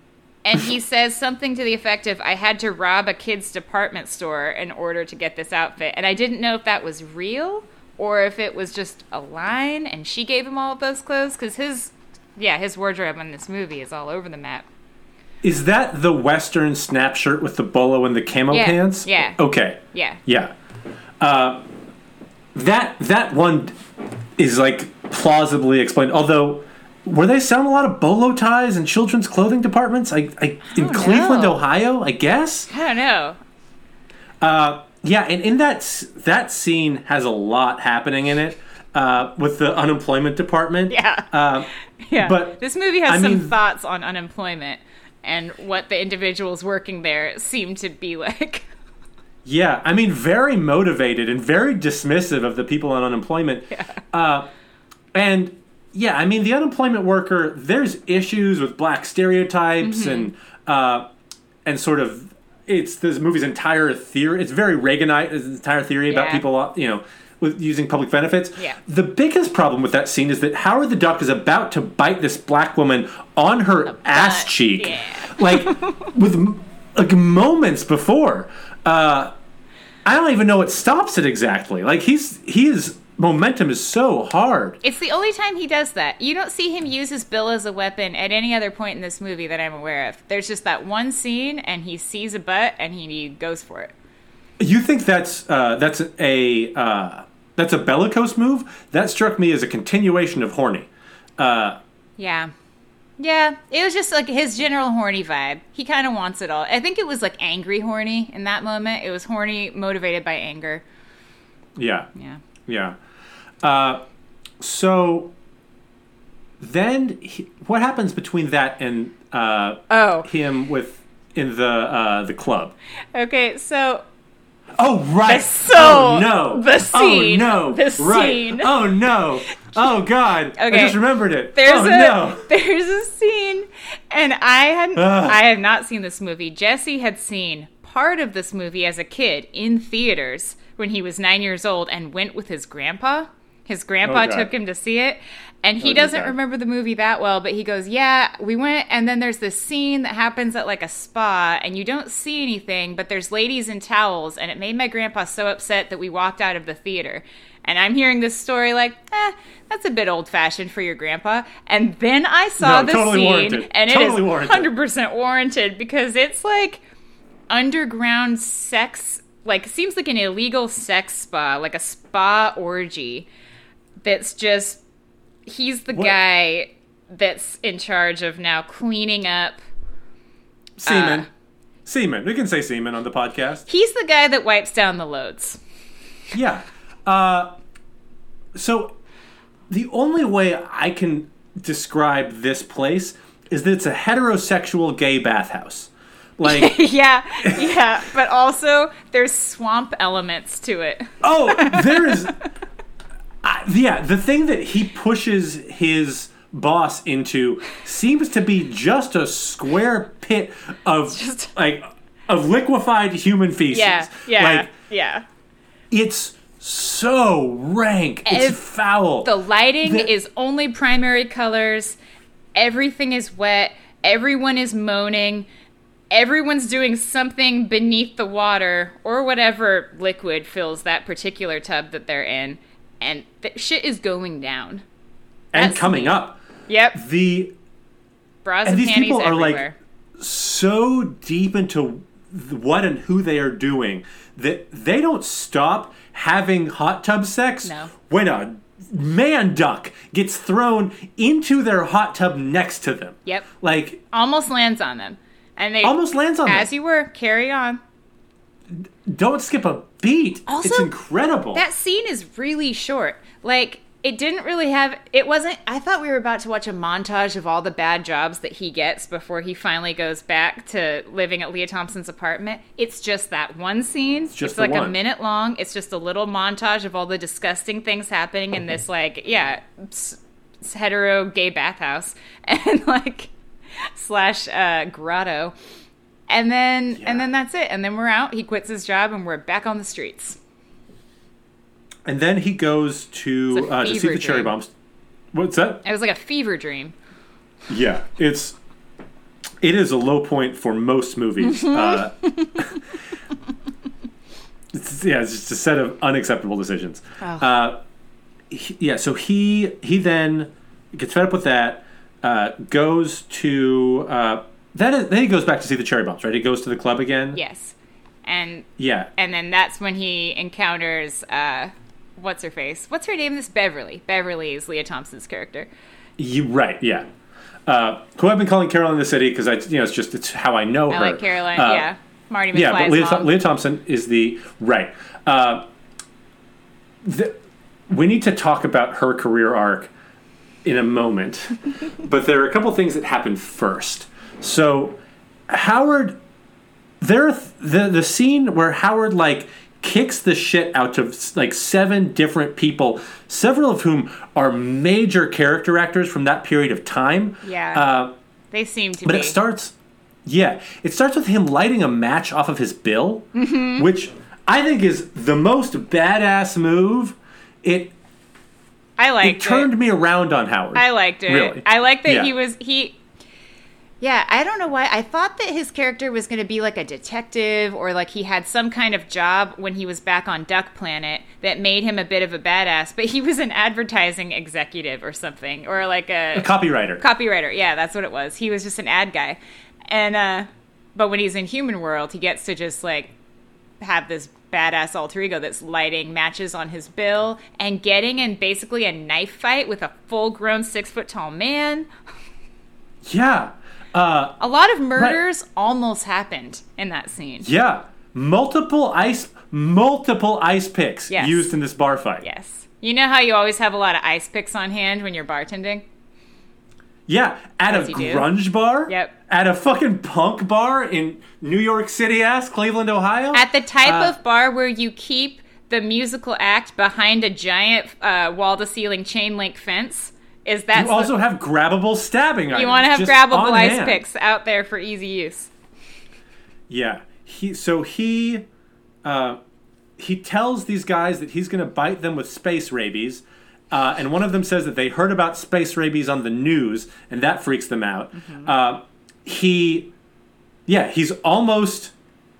And he *laughs* says something to the effect of, I had to rob a kid's department store in order to get this outfit. And I didn't know if that was real or if it was just a line and she gave him all of those clothes. Because his, yeah, his wardrobe in this movie is all over the map. Is that the Western snap shirt with the bolo and the camo Yeah, pants? yeah. Okay. Yeah. Yeah. Uh, that that one is like plausibly explained. Although, were they selling a lot of bolo ties in children's clothing departments? I, I in Cleveland, know. Ohio, I guess. I don't know. Uh, yeah, and in that that scene has a lot happening in it uh, with the unemployment department. Yeah. Uh, Yeah. But, this movie has I some mean- thoughts on unemployment and what the individuals working there seem to be *laughs* like. Yeah, I mean, very motivated and very dismissive of the people on unemployment. Uh, and yeah, I mean, the unemployment worker. There's issues with black stereotypes and uh, and sort of it's this movie's entire theory. It's very Reaganite. Its entire theory about Yeah. people, uh, you know. With using public benefits. Yeah. The biggest problem with that scene is that Howard the Duck is about to bite this black woman on her ass butt, cheek, yeah. *laughs* like with like moments before. Uh, I don't even know what stops it exactly. Like he's he is momentum is so hard. It's the only time he does that. You don't see him use his bill as a weapon at any other point in this movie that I'm aware of. There's just that one scene, and he sees a butt, and he goes for it. You think that's uh, that's a uh, that's a bellicose move? That struck me as a continuation of horny. Uh, Yeah. Yeah, it was just like his general horny vibe. He kind of wants it all. I think it was like angry horny in that moment. It was horny motivated by anger. yeah, Yeah. yeah. Uh, so then, he, what happens between that and uh, Oh. him with in the uh, the club? Okay, so Oh right. so- oh no. the scene- Oh no. the Right. scene. Oh no. Oh god. I just remembered it. there's oh a no. *laughs* there's a scene, and I had Ugh. I had not seen this movie. Jesse had seen part of this movie as a kid in theaters when he was nine years old, and went with his grandpa. His grandpa Oh, took him to see it, and he Oh, doesn't God. remember the movie that well. But he goes, "Yeah, we went." And then there's this scene that happens at like a spa, and you don't see anything, but there's ladies in towels, and it made my grandpa so upset that we walked out of the theater. And I'm hearing this story like, eh, that's a bit old fashioned for your grandpa. And then I saw No, the totally scene, warranted. and it Totally is warranted. 100% warranted because it's like underground sex like seems like an illegal sex spa, like a spa orgy. That's just he's the What? guy that's in charge of now cleaning up. Semen. Uh, Semen. We can say Semen on the podcast. He's the guy that wipes down the loads. Yeah. Uh, so the only way I can describe this place is that it's a heterosexual gay bathhouse. Like, *laughs* yeah, yeah, but also there's swamp elements to it. oh, there is. *laughs* I yeah, the thing that he pushes his boss into seems to be just a square pit of *laughs* Just- like of liquefied human feces. Yeah, yeah, Like yeah. it's so rank. It's Ev- foul. The lighting The- is only primary colors. Everything is wet. Everyone is moaning. Everyone's doing something beneath the water or whatever liquid fills that particular tub that they're in. And th- shit is going down. and that's coming me. up, Yep. the Bras And and, these people are, like, everywhere. so deep into what and who they are doing that they don't stop having hot tub sex No. when a man duck gets thrown into their hot tub next to them. Yep. Like Almost lands on them. And they almost lands on as them. you were, carry on. Don't skip a beat. it's incredible. That scene is really short. Like it didn't really have it wasn't I thought we were about to watch a montage of all the bad jobs that he gets before he finally goes back to living at Lea Thompson's apartment. It's just that one scene. It's just the like a minute long. It's just a little montage of all the disgusting things happening in this like yeah, hetero gay bathhouse *laughs* and like slash uh grotto. And then Yeah. and then that's it. And then we're out. He quits his job and we're back on the streets. and then he goes to uh, to see the cherry bombs. What's that? It was like a fever dream. Yeah, it's it is a low point for most movies. *laughs* uh, *laughs* it's, yeah, it's just a set of unacceptable decisions. Oh. Uh, he- yeah, so he he then gets fed up with that. Uh, goes to uh, then he goes back to see the cherry bombs. Right, he goes to the club again. Yes. And Yeah, and then that's when he encounters uh what's her face? What's her name? This Beverly. Beverly is Lea Thompson's character. you right. Yeah, uh, who I've been calling Caroline in the City because I you know it's just it's how I know I her. like Caroline, Uh, yeah. Marty McFly's Yeah, but Lea, mom. Lea Thompson is the right. Uh, the, we need to talk about her career arc in a moment, *laughs* but there are a couple things that happen first. So Howard, there the the scene where Howard like kicks the shit out of like seven different people, several of whom are major character actors from that period of time. Yeah. Uh, they seem to but be. it starts, yeah, it starts with him lighting a match off of his bill, Mm-hmm. which I think is the most badass move. It I liked it turned it. me around on Howard. I liked it. Really? I like that Yeah. he was he Yeah, I don't know why. I thought that his character was going to be like a detective or like he had some kind of job when he was back on Duck Planet that made him a bit of a badass, but he was an advertising executive or something or like a a copywriter. copywriter. Yeah, that's what it was. He was just an ad guy. And uh but when he's in human world, he gets to just like have this badass alter ego that's lighting matches on his bill and getting in basically a knife fight with a full grown six foot tall man. yeah, uh, A lot of murders almost happened in that scene. yeah. Multiple ice, multiple ice picks Yes. used in this bar fight. Yes. You know how you always have a lot of ice picks on hand when you're bartending? Yeah, at As a you do. grunge bar. Yep. At a fucking punk bar in New York City, ass Cleveland, Ohio. At the type Uh, of bar where you keep the musical act behind a giant uh, wall to ceiling chain link fence. Is that you also have grabbable stabbing you want to have grabbable ice hand. picks out there for easy use? Yeah. He so he uh, he tells these guys that he's going to bite them with space rabies. Uh, and one of them says that they heard about space rabies on the news, and that freaks them out. Mm-hmm. Uh, he, yeah, he's almost.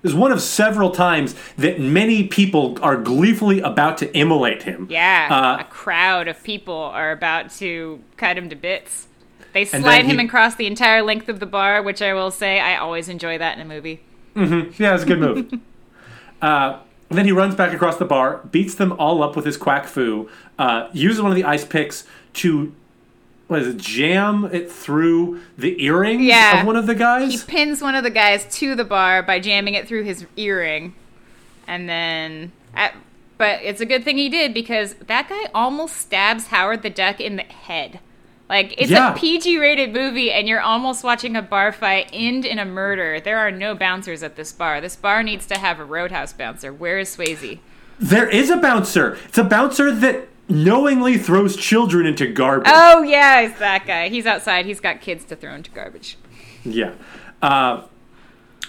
Is one of several times that many people are gleefully about to immolate him. Yeah, Uh, a crowd of people are about to cut him to bits. They slide him he- across the entire length of the bar, which I will say I always enjoy that in a movie. Yeah, it's a good move. *laughs* uh, then he runs back across the bar, beats them all up with his quack foo, uh, uses one of the ice picks to what is it, jam it through the earring Yeah. of one of the guys? He pins one of the guys to the bar by jamming it through his earring, and then, at, but it's a good thing he did because that guy almost stabs Howard the Duck in the head. Like it's Yeah. a PG-rated movie, and you're almost watching a bar fight end in a murder. There are no bouncers at this bar. This bar needs to have a roadhouse bouncer. Where is Swayze? There is a bouncer. It's a bouncer that knowingly throws children into garbage. Oh yeah, it's that guy. He's outside. He's got kids to throw into garbage. Yeah. Uh,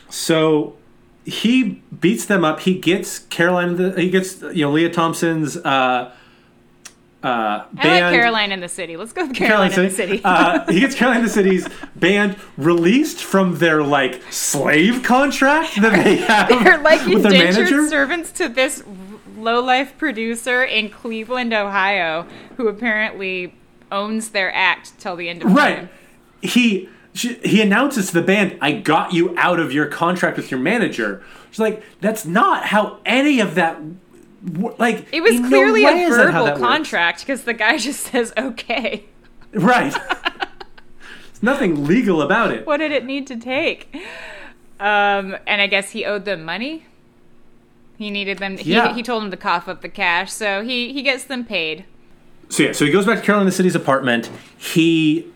so he beats them up. He gets Caroline. The, he gets you know Lea Thompson's uh, uh, band. I like Caroline in the City. Let's go with Caroline, in the City. uh, *laughs* he gets Caroline in the City's band released from their like slave contract that they *laughs* have They're like with their indentured manager. servants to this low life producer in Cleveland, Ohio, who apparently owns their act till the end of Right. time. Right. He she, he announces to the band, "I got you out of your contract with your manager." She's like, "That's not how any of that." Like It was in no clearly a is that how verbal contract because the guy *laughs* just says okay. Right. There's nothing legal about it. What did it need to take? Um, and I guess he owed them money. He needed them. Yeah. He, he told them to cough up the cash, so he he gets them paid. So yeah, so he goes back to Carolina City's apartment. He,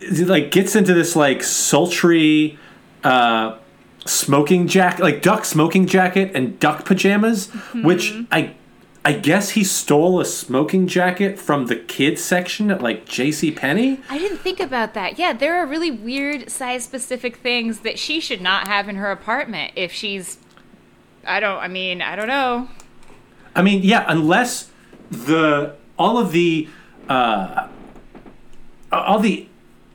he, like gets into this like sultry uh smoking jacket, like duck smoking jacket and duck pajamas, Mm-hmm. which I I guess he stole a smoking jacket from the kids section at like J.C. Penney. I didn't think about that. Yeah, there are really weird size specific things that she should not have in her apartment if she's I don't I mean, I don't know. I mean, yeah, unless the all of the uh, all the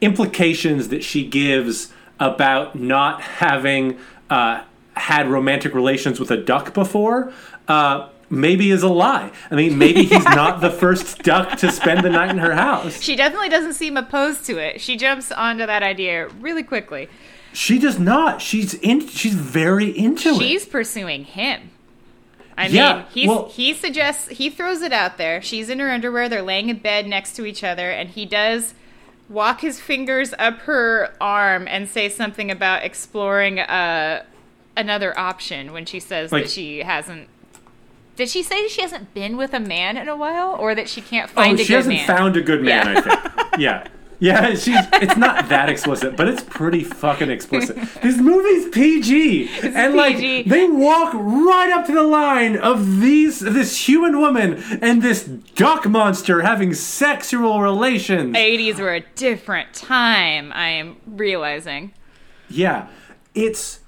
implications that she gives about not having uh, had romantic relations with a duck before. Uh, Maybe is a lie. I mean, maybe he's *laughs* not the first duck to spend the night in her house. She definitely doesn't seem opposed to it. She jumps onto that idea really quickly. She does not. She's in. She's very into it. She's pursuing him. I Yeah, mean, he's, well- he suggests he throws it out there. She's in her underwear. They're laying in bed next to each other, and he does walk his fingers up her arm and say something about exploring uh, another option when she says Like- that she hasn't. Did she say she hasn't been with a man in a while, or that she can't Oh, find a good man? she hasn't man? found a good man. Yeah. I think. Yeah. *laughs* Yeah, she's. It's not that explicit, but it's pretty fucking explicit. This movie's PG, and like PG. they walk right up to the line of these this human woman and this duck monster having sexual relations. 80s were a different time. I am realizing. Yeah, it's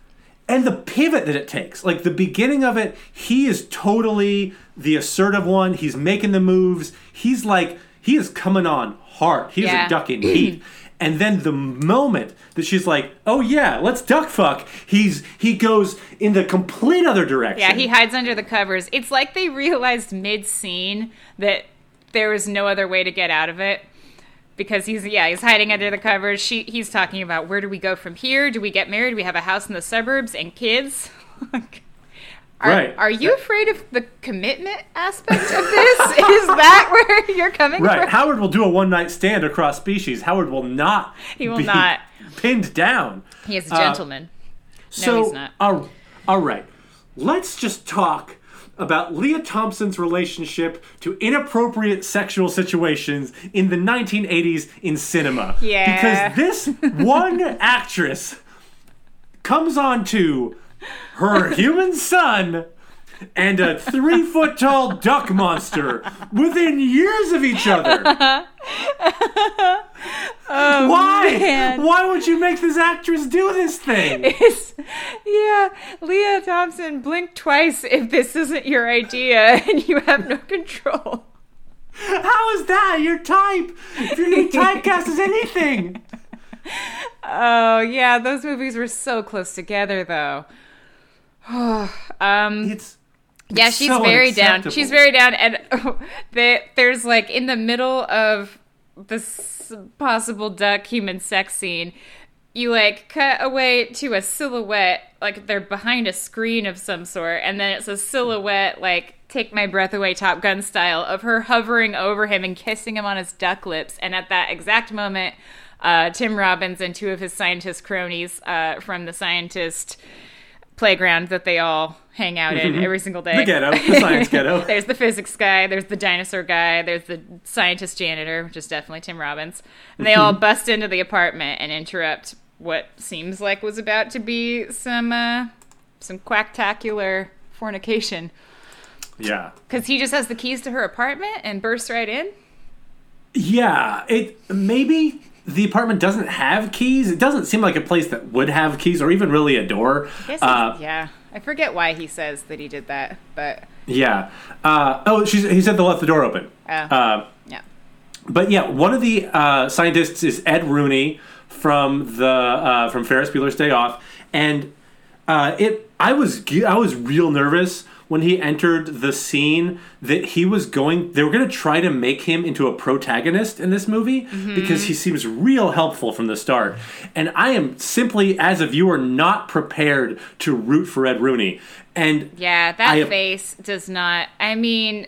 and the pivot that it takes, like the beginning of it, he is totally the assertive one. He's making the moves. He's like he is coming on hard. He's Yeah. a duck in heat. *clears throat* And then the moment that she's like, "Oh yeah, let's duck fuck," he's he goes in the complete other direction. Yeah, he hides under the covers. It's like they realized mid scene that there was no other way to get out of it. Because he's yeah, he's hiding under the covers. She he's talking about where do we go from here? Do we get married? Do we have a house in the suburbs and kids? *laughs* Are, Right. Are you afraid of the commitment aspect of this? *laughs* Is that where you're coming Right, from? Right. Howard will do a one night stand across species. Howard will not. He will be not. pinned down. He is a Uh, gentleman. So, he's not. all- all right. Let's just talk about Lea Thompson's relationship to inappropriate sexual situations in the 1980s in cinema. Yeah. Because this one actress comes on to her human son and a three foot tall duck monster within years of each other. Oh, Why? man. Why would you make this actress do this thing? *laughs* It's- yeah, Lea Thompson, blink twice if this isn't your idea and you have no control. How is that your type? If you're getting typecast as anything. *laughs* Oh, yeah, those movies were so close together, though. *sighs* um, It's yeah, she's so very down. She's very down, and *laughs* they, there's like in the middle of this possible duck human sex scene. you like cut away to a silhouette, like they're behind a screen of some sort, and then it's a silhouette, like take my breath away, Top Gun style, of her hovering over him and kissing him on his duck lips. And at that exact moment, uh, Tim Robbins and two of his scientist cronies uh, from the scientist playground that they all hang out in every single day. The ghetto, the science *laughs* ghetto. there's the physics guy, there's the dinosaur guy, there's the scientist janitor, which is definitely Tim Robbins. And they all bust into the apartment and interrupt what seems like was about to be some uh, some quacktacular fornication. Yeah. Because he just has the keys to her apartment and bursts right in. Yeah, it maybe the apartment doesn't have keys. It doesn't seem like a place that would have keys or even really a door. I guess Uh, yeah, I forget why he says that he did that, but yeah. Uh, oh, she's, he said they left the door open. Oh. Uh, yeah. but yeah, one of the uh, scientists is Ed Rooney from the uh, from Ferris Bueller's Day Off, and uh, it I was I was real nervous when he entered the scene that he was going they were going to try to make him into a protagonist in this movie mm-hmm. because he seems real helpful from the start and i am simply as a viewer not prepared to root for ed rooney and Yeah, that I- face does not. I mean,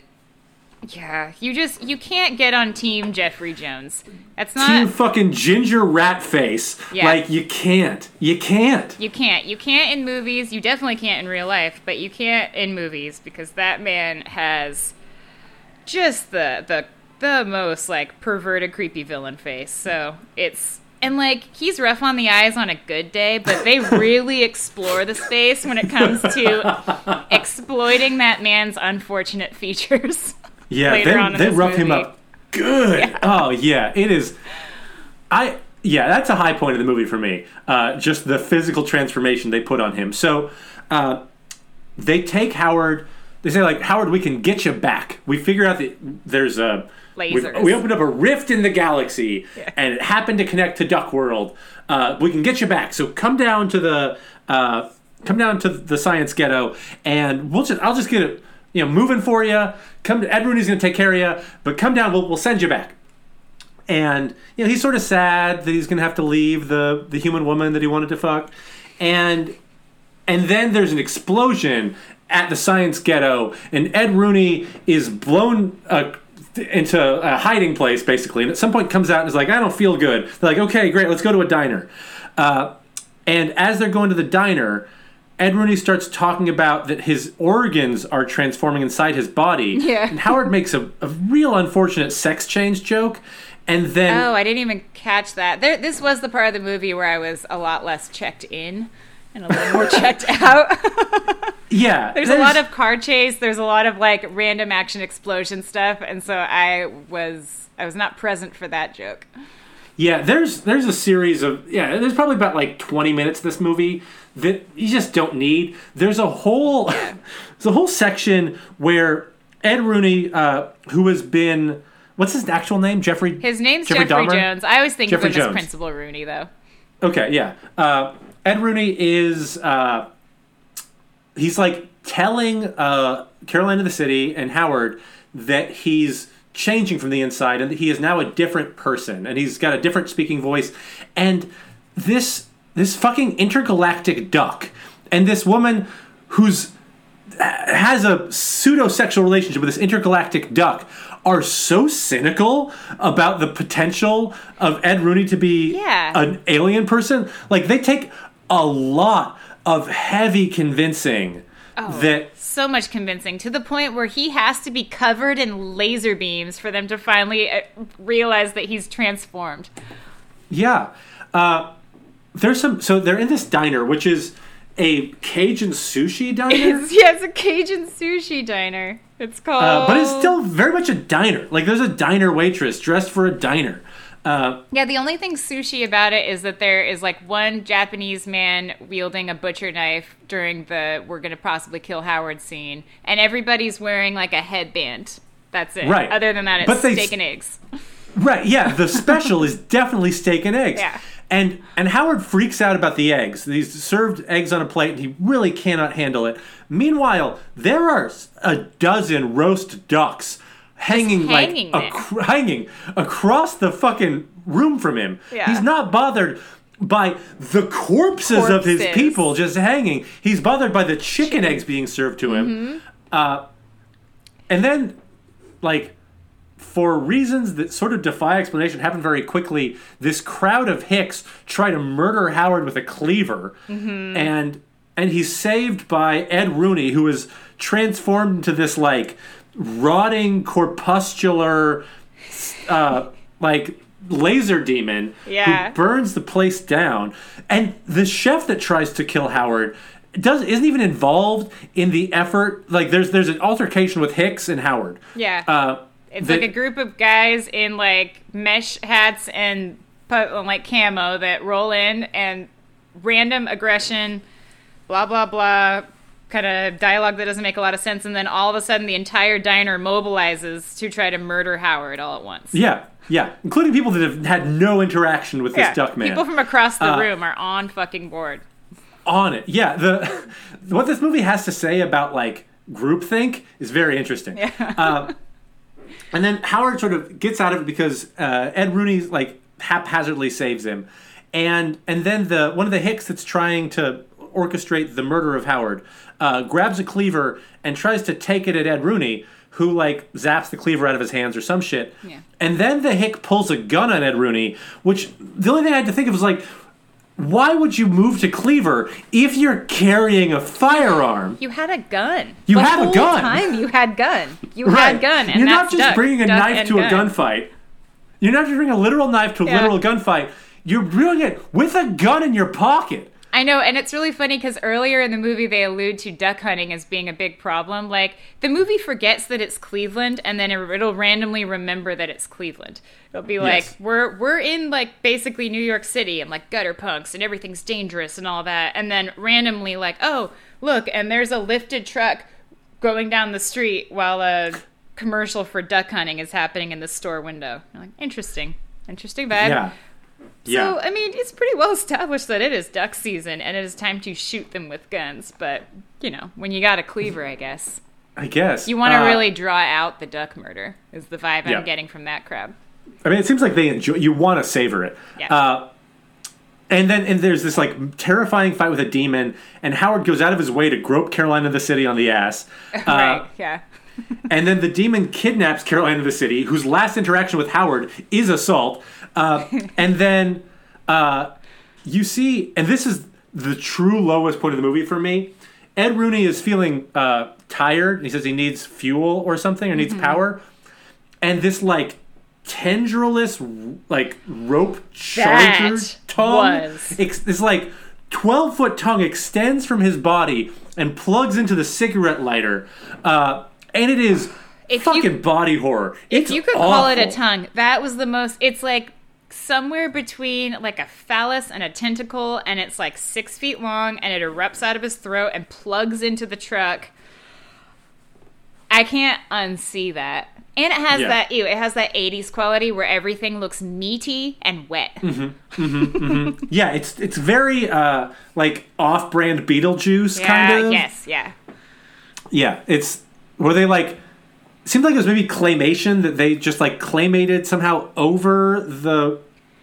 yeah, you just you can't get on Team Jeffrey Jones. That's not. team fucking ginger rat face Yeah. like you can't you can't You can't. You can't in movies. You definitely can't in real life, but you can't in movies because that man has just the the the most like perverted creepy villain face. So, it's and like he's rough on the eyes on a good day, but they *laughs* really explore the space when it comes to *laughs* exploiting that man's unfortunate features. Yeah, later they, on they rough him up good. Oh yeah, it is. I yeah, that's a high point of the movie for me. Uh, just the physical transformation they put on him. So uh, they take Howard. They say like Howard, we can get you back. We figure out that there's a. we- Lasers. We opened up a rift in the galaxy, and it happened to connect to Duck World. Uh, we can get you back. So come down to the. Uh, come down to the science ghetto, and we'll just. I'll just get it. You know, moving for you. Come. Ed Rooney's gonna take care of you, but come down. We'll we'll send you back and you know he's sort of sad that he's gonna have to leave the the human woman that he wanted to fuck, and and then there's an explosion at the science ghetto, and Ed Rooney is blown. Uh, into a hiding place basically and at some point comes out and is like i don't feel good they're like okay great let's go to a diner uh, and as they're going to the diner ed rooney starts talking about that his organs are transforming inside his body Yeah. and howard makes a, a real unfortunate sex change joke and then Oh, I didn't even catch that. There, this was the part of the movie where I was a lot less checked in and a little more *laughs* checked out. *laughs* yeah *laughs* there's, a lot of car chase. There's a lot of like random action explosion stuff, and so I was I was not present for that joke. Yeah, there's there's a series of yeah, there's probably about like 20 minutes of this movie that you just don't need. There's a whole *laughs* there's a whole section where Ed Rooney, uh, who has been what's his actual name? Jeffrey. His name's Jeffrey Jeffrey, Jones. I always think Jeffrey of him Jones. as Principal Rooney, though. Okay, yeah. Uh, Ed Rooney is uh, he's like telling uh, Caroline in the City and Howard that he's changing from the inside and that he is now a different person and he's got a different speaking voice and this this fucking intergalactic duck and this woman who's has a pseudo sexual relationship with this intergalactic duck are so cynical about the potential of Ed Rooney to be Yeah. an alien person. Like they take a lot of heavy convincing that So much convincing to the point where he has to be covered in laser beams for them to finally uh, realize that he's transformed. yeah. Uh, there's some so they're in this diner which is a Cajun sushi diner. *laughs* It's, yeah, it's a Cajun sushi diner. It's called. Uh, but it's still very much a diner. Like there's a diner waitress dressed for a diner. Uh, Yeah, the only thing sushi about it is that there is like one Japanese man wielding a butcher knife during the we're gonna possibly kill Howard scene, and everybody's wearing like a headband. That's it. Right. Other than that, it's But they steak and eggs. *laughs* Right, yeah, the special is definitely steak and eggs. Yeah. And and Howard freaks out about the eggs. These served eggs on a plate and he really cannot handle it. Meanwhile, there are a dozen roast ducks hanging, hanging like ac- hanging across the fucking room from him. Yeah. He's not bothered by the corpses, of his people just hanging. He's bothered by the chicken eggs being served to him. Mm-hmm. Uh, and then, like, for reasons that sort of defy explanation, happen very quickly. This crowd of Hicks try to murder Howard with a cleaver, Mm-hmm. and and he's saved by Ed Rooney, who is transformed into this like rotting corpuscular, uh, like laser demon Yeah. who burns the place down. And the chef that tries to kill Howard does isn't even involved in the effort. Like there's there's an altercation with Hicks and Howard. Yeah. Uh, It's that- like a group of guys in like mesh hats and like camo that roll in and random aggression, blah blah blah, kind of dialogue that doesn't make a lot of sense, and then all of a sudden the entire diner mobilizes to try to murder Howard all at once. Yeah, yeah, including people that have had no interaction with this duck man. People from across the Uh, room are on fucking board. on it. Yeah, the *laughs* what this movie has to say about like groupthink is very interesting. Yeah. Uh, *laughs* and then Howard sort of gets out of it because uh, Ed Rooney like haphazardly saves him, and and then the one of the Hicks that's trying to orchestrate the murder of Howard uh, grabs a cleaver and tries to take it at Ed Rooney, who like zaps the cleaver out of his hands or some shit. Yeah. And then the Hick pulls a gun on Ed Rooney, which the only thing I had to think of was like. Why would you move to Cleaver if you're carrying a firearm? You had a gun. You the have a whole gun. Time you had gun. You had gun. And You're not just duck. bringing a knife to a gunfight. You're not just bringing a literal knife to a Yeah. literal gunfight. You're doing it with a gun in your pocket. I know, and it's really funny because earlier in the movie they allude to duck hunting as being a big problem. Like the movie forgets that it's Cleveland, and then it- it'll randomly remember that it's Cleveland. It'll be like Yes. we're we're in like basically New York City and like gutter punks and everything's dangerous and all that, and then randomly like oh look, and there's a lifted truck going down the street while a commercial for duck hunting is happening in the store window. You're like interesting, interesting vibe. yeah. So, I mean, it's pretty well established that it is duck season and it is time to shoot them with guns. But, you know, when you got a cleaver, I guess. I guess. You want to Uh, really draw out the duck murder, is the vibe Yeah. I'm getting from that crab. I mean, it seems like they enjoy. You want to savor it. Yeah. Uh, and then and there's this like terrifying fight with a demon, and Howard goes out of his way to grope Caroline in the City on the ass. *laughs* Uh, right, yeah. And then the demon kidnaps Carolina of the City, whose last interaction with Howard is assault. Uh, and then uh, you see, and this is the true lowest point of the movie for me. Ed Rooney is feeling uh, tired. And he says he needs fuel or something, or needs power. And this like tendrilless, like rope charger That tongue, was- ex- this like twelve foot tongue extends from his body and plugs into the cigarette lighter. Uh, and it is If you- fucking body horror. If you could call it a tongue, that was the most. It's like somewhere between like a phallus and a tentacle, and it's like six feet long, and it erupts out of his throat and plugs into the truck. I can't unsee that. And it has Yeah. that ew, it has that 80s quality where everything looks meaty and wet. Mm-hmm. Yeah, it's it's very uh, like off-brand Beetlejuice Yeah, kind of. yes, yeah. Yeah, it's where they like seemed like it was maybe claymation that they just like claymated somehow over the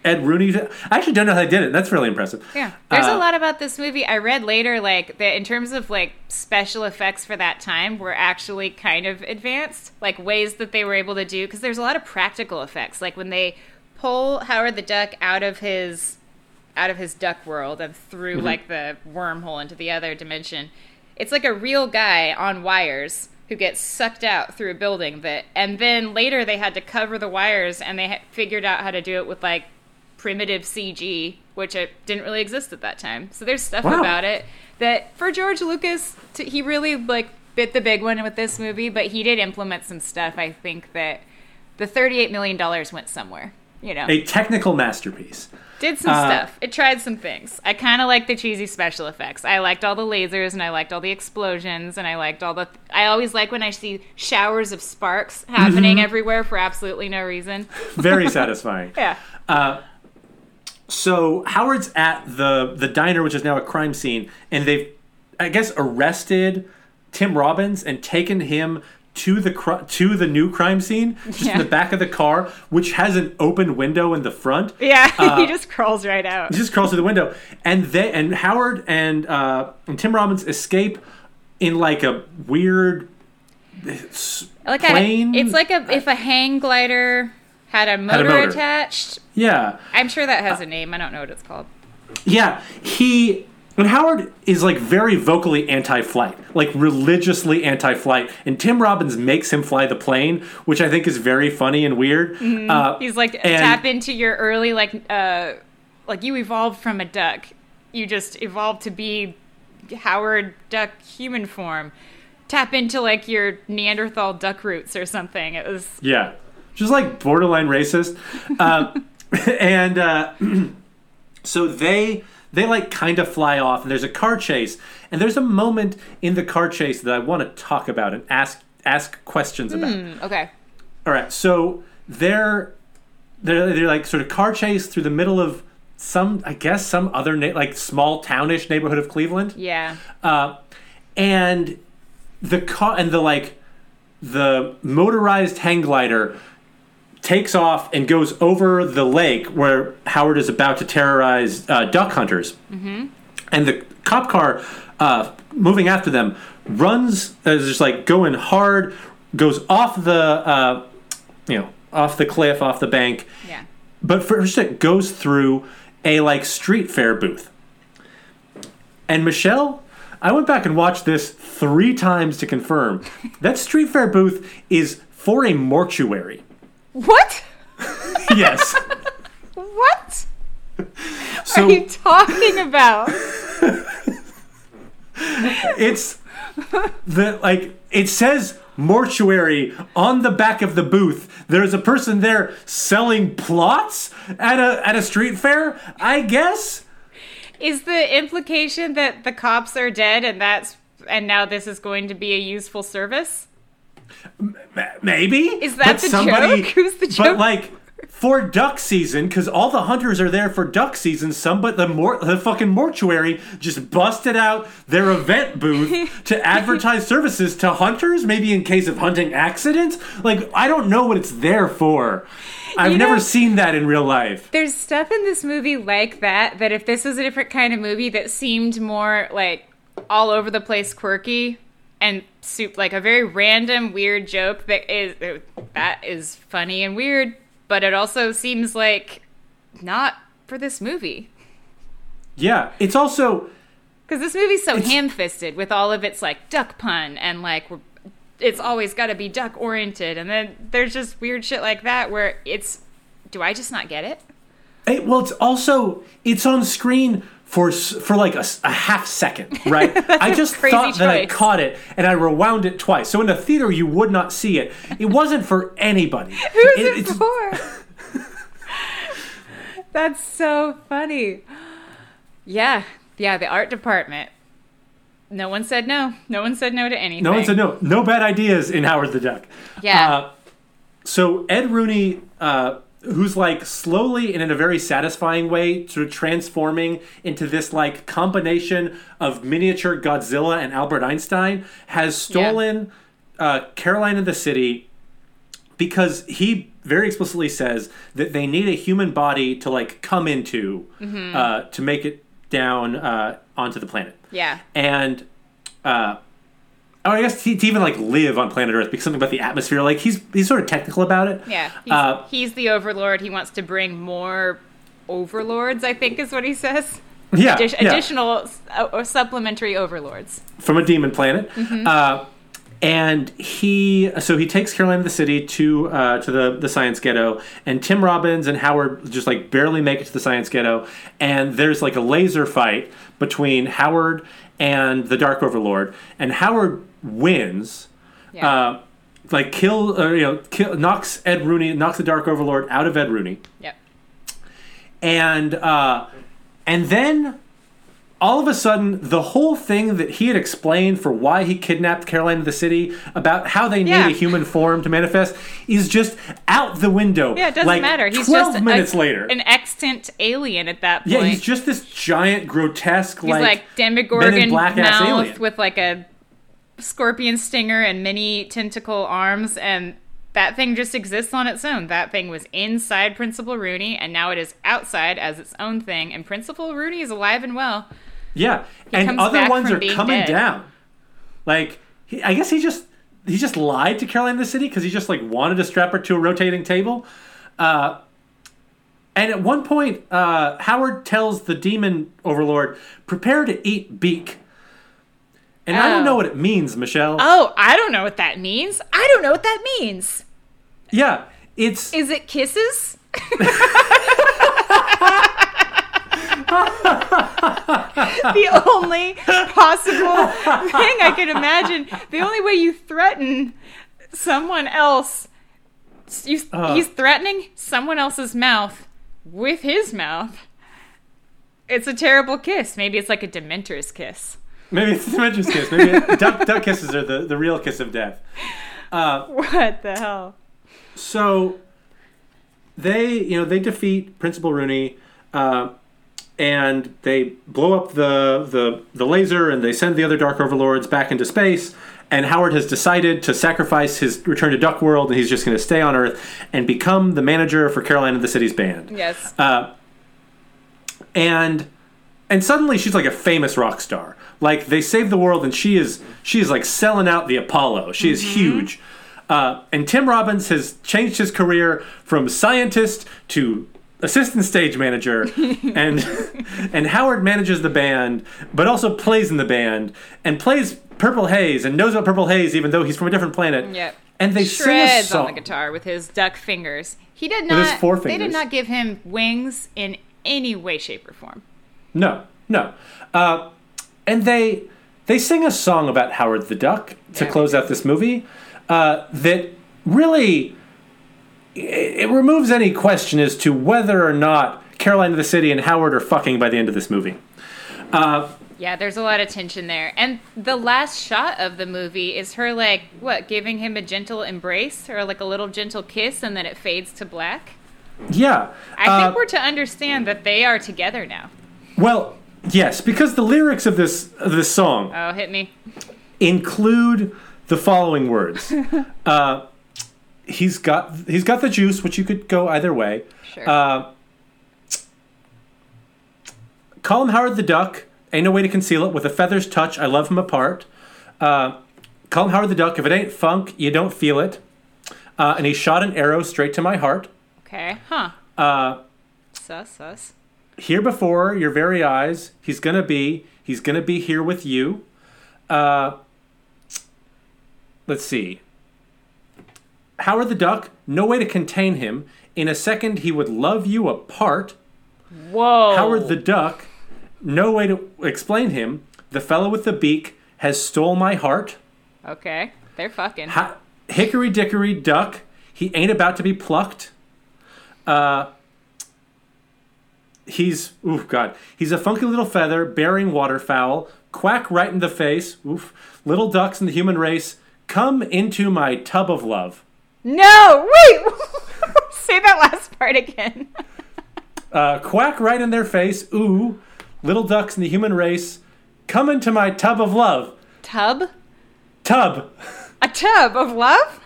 Ed Rooney. I actually don't know how they did it. That's really impressive. Yeah. There's Uh, a lot about this movie. I read later, like, that in terms of, like, special effects for that time were actually kind of advanced. Like, ways that they were able to do, because there's a lot of practical effects. Like, when they pull Howard the Duck out of his out of his duck world and through Mm-hmm. like the wormhole into the other dimension it's like a real guy on wires who gets sucked out through a building that and then later they had to cover the wires and they figured out how to do it with like primitive cg which it didn't really exist at that time so there's stuff Wow. about it that for george lucas to, he really like bit the big one with this movie but he did implement some stuff i think that the 38 million dollars went somewhere you know A technical masterpiece. did some Uh, stuff. It tried some things. I kind of liked the cheesy special effects. I liked all the lasers and I liked all the explosions and I liked all the. I always like when I see showers of sparks happening Mm-hmm. everywhere for absolutely no reason. Very *laughs* satisfying. Yeah. So Howard's at the the diner, which is now a crime scene, and they've, I guess, arrested Tim Robbins and taken him to the cr- to the new crime scene, just Yeah. in the back of the car, which has an open window in the front. Yeah, *laughs* Uh, he just crawls right out. He just crawls through the window, and they and Howard and uh, and Tim Robbins escape in like a weird Like plane. a, it's like a if a hang glider had a motor, motor. attached. Yeah, I'm sure that has a name. I don't know what it's called. yeah. He and Howard is like very vocally anti-flight, like religiously anti-flight, and Tim Robbins makes him fly the plane, which I think is very funny and weird. Uh, He's like and- tap into your early like uh like you evolved from a duck. You just evolved to be Howard Duck human form. Tap into like your Neanderthal duck roots or something. It was Yeah, just like borderline racist, uh, *laughs* *laughs* and uh, *clears throat* so they they like kind of fly off, and there's a car chase, and there's a moment in the car chase that I want to talk about and ask ask questions about. mm, okay. All right, so they're they're they're like sort of car chase through the middle of some I guess some other na- like small townish neighborhood of Cleveland Yeah. uh, and the car and the like the motorized hang glider takes off and goes over the lake where Howard is about to terrorize uh, duck hunters. Mm-hmm. And the cop car uh, moving after them runs is just like going hard, goes off the uh, you know off the cliff, off the bank, Yeah. but first it goes through a like street fair booth. And Michelle, I went back and watched this three times to confirm *laughs* that street fair booth is for a mortuary. What? *laughs* Yes. What So are you talking about? *laughs* it's the like it says mortuary on the back of the booth. There's a person there selling plots at a at a street fair, I guess. Is the implication that the cops are dead and that's and now this is going to be a useful service? Maybe Is that But the joke? *laughs* Who's the But like for duck season, because all the hunters are there for duck season. Some, but the mor- the fucking mortuary just busted out their event booth *laughs* to advertise services to hunters, maybe in case of hunting accidents. Like I don't know what it's there for. I've You never know- seen that in real life. There's stuff in this movie like that that if this was a different kind of movie that seemed more like all over the place quirky and soup like a very random weird joke that is that is funny and weird, but it also seems like not for this movie. Yeah, it's also Because this movie's so ham-fisted with all of its like duck pun and like it's always got to be duck oriented, and then there's just weird shit like that where it's. Do I just not get it? Hey, well, it's also it's on screen for for like a half second, right? *laughs* I just thought that I caught it and I rewound it twice. So in the theater, you would not see it. It wasn't for anybody. *laughs* Who's it, it's- for? *laughs* That's so funny. Yeah, yeah. The art department. No one said no. No one said no to anything. No one said no. No bad ideas in Howard the Duck. Yeah. Uh, so Ed Rooney, uh, who's like slowly and in a very satisfying way, sort of transforming into this like combination of miniature Godzilla and Albert Einstein, has stolen uh, Caroline in the City because he very explicitly says that they need a human body to like come into uh, to make it down uh, onto the planet. Yeah. and uh or I guess to, to even like live on planet Earth because something about the atmosphere. Like he's he's sort of technical about it. Yeah. He's, Uh, he's the overlord. He wants to bring more overlords. I think is what he says. yeah, Addi- yeah. Additional uh, or supplementary overlords. from a demon planet. Mm-hmm. Uh, and he so he takes Caroline to the city to uh, to the the science ghetto, and Tim Robbins and Howard just like barely make it to the science ghetto, and there's like a laser fight between Howard and the Dark Overlord, and Howard wins. Yeah. Uh, like kill, uh, you know, kill, knocks Ed Rooney, knocks the Dark Overlord out of Ed Rooney, yep. and uh, and then all of a sudden the whole thing that he had explained for why he kidnapped Caroline of the city about how they need Yeah. a human form to manifest is just out the window. Yeah, it doesn't like matter. He's 12 just minutes a, later. an extant alien at that point. yeah, he's just this giant, grotesque, He's like, like, Demogorgon Black mouth alien. with like a scorpion stinger and many tentacle arms, and that thing just exists on its own. That thing was inside Principal Rooney, and now it is outside as its own thing. And Principal Rooney is alive and well. Yeah, and other ones are coming dead. down. Like, he, I guess he just he just lied to Caroline the City because he just like wanted to strap her to a rotating table. Uh, and at one point, uh, Howard tells the demon overlord, "Prepare to eat beak." And I don't Oh. know what it means, Michelle. Oh, I don't know what that means. I don't know what that means. yeah, it's Is it kisses? *laughs* the only possible thing I can imagine. The only way you threaten someone else, you, Uh. he's threatening someone else's mouth with his mouth. It's a terrible kiss. Maybe it's like a Dementor's kiss. Maybe it's the Dementor's kiss. Maybe *laughs* duck, duck kisses are the, the real kiss of death. What the hell? So they, you know, they defeat Principal Rooney, uh, and they blow up the, the the laser, and they send the other Dark Overlords back into space. And Howard has decided to sacrifice his return to Duck World, and he's just going to stay on Earth and become the manager for Caroline in the City's band. Yes. Uh, and and suddenly she's like a famous rock star. Like they save the world, and she is she is like selling out the Apollo. She is huge. Uh, and Tim Robbins has changed his career from scientist to assistant stage manager, *laughs* and and Howard manages the band, but also plays in the band and plays Purple Haze and knows about Purple Haze, even though he's from a different planet. Yep. And they sing a song. on the guitar with his duck fingers. He did With his not. four They did not give him wings in any way, shape, or form. No, no. Uh, and they they sing a song about Howard the Duck to Yeah. close out this movie uh, that really it, it removes any question as to whether or not Caroline of the City and Howard are fucking by the end of this movie. Yeah, there's a lot of tension there. And the last shot of the movie is her like what, giving him a gentle embrace or like a little gentle kiss, and then it fades to black. Yeah. I uh, think we're to understand that they are together now. well, yes, because the lyrics of this of this song Oh, hit me. include the following words. *laughs* uh, he's got he's got the juice, which you could go either way. Sure. Uh, call him Howard the Duck. Ain't no way to conceal it. With a feather's touch, I love him apart. Uh, call him Howard the Duck. If it ain't funk, you don't feel it. Uh, and he shot an arrow straight to my heart. okay. Huh. Uh, Sus, sus. Here before your very eyes, he's gonna be. He's gonna be here with you. Uh, let's see. Howard the Duck. No way to contain him. In a second, he would love you apart. Whoa. Howard the Duck, no way to explain him. The fellow with the beak has stole my heart. Okay. They're fucking. Ha- Hickory dickory duck, he ain't about to be plucked. Uh, he's oof god, he's a funky little feather bearing waterfowl. Quack right in the face. Oof, little ducks in the human race, come into my tub of love. No, wait. *laughs* Say that last part again. *laughs* Uh, quack right in their face. Ooh, little ducks in the human race, come into my tub of love. Tub? Tub, A tub of love?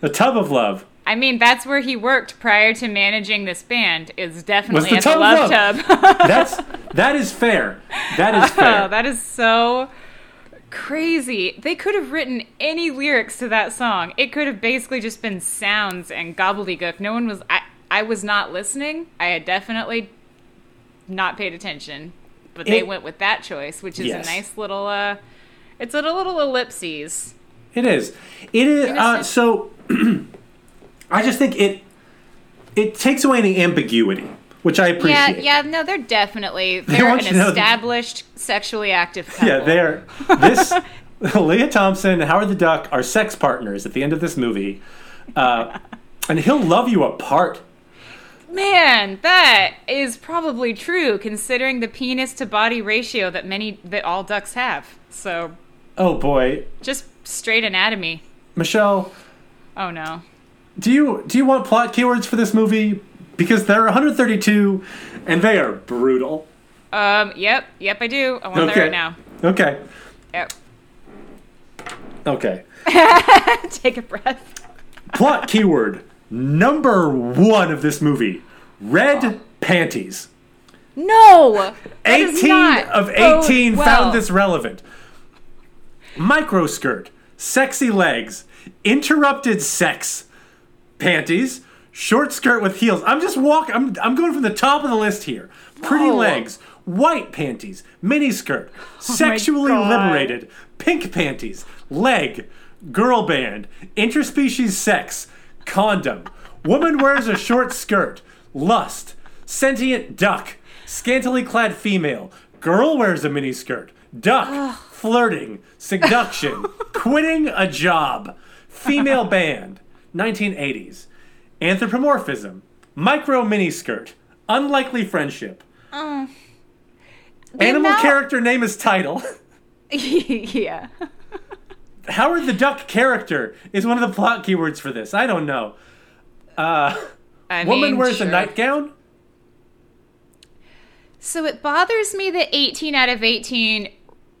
a tub of love. I mean, that's where he worked prior to managing this band. Is definitely the at the love tub. *laughs* That's that is fair. That is *laughs* fair. Oh, that is so crazy. They could have written any lyrics to that song. It could have basically just been sounds and gobbledygook. No one was. I, I was not listening. I had definitely not paid attention. But they It- went with that choice, which is Yes. a nice little. uh It's a little ellipses. It is. It is. Uh, so, *clears throat* I just think it it takes away any ambiguity, which I appreciate. yeah, yeah, no, they're definitely they're want an know that- established sexually active couple. Yeah, they're *laughs* this. *laughs* Lea Thompson and Howard the Duck are sex partners at the end of this movie, uh, and he'll love you apart. Man, that is probably true considering the penis to body ratio that many that all ducks have. So, Oh boy, just straight anatomy. Michelle, Oh no. Do you do you want plot keywords for this movie? Because there are 132, and they are brutal. Um, yep, yep, I do. I want that Okay. right now. Okay. Yep. Okay. *laughs* Take a breath. Plot keyword number one of this movie red panties. No. that does 18 not of 18 well. found this relevant. Micro skirt, sexy legs, interrupted sex, panties, short skirt with heels. I'm just walking, I'm, I'm going from the top of the list here. Pretty Whoa. legs, white panties, mini skirt, *laughs* oh sexually God. liberated, pink panties, leg, girl band, interspecies sex, condom, woman wears a short skirt, lust, sentient duck, scantily clad female, girl wears a mini skirt, duck, flirting, seduction, *laughs* quitting a job, female band, 1980s, anthropomorphism, micro mini skirt, unlikely friendship, uh, The animal amount- character name is title. *laughs* yeah. Howard the Duck character is one of the plot keywords for this. I don't know. Uh, I Woman wears sure. a nightgown. So it bothers me that 18 out of 18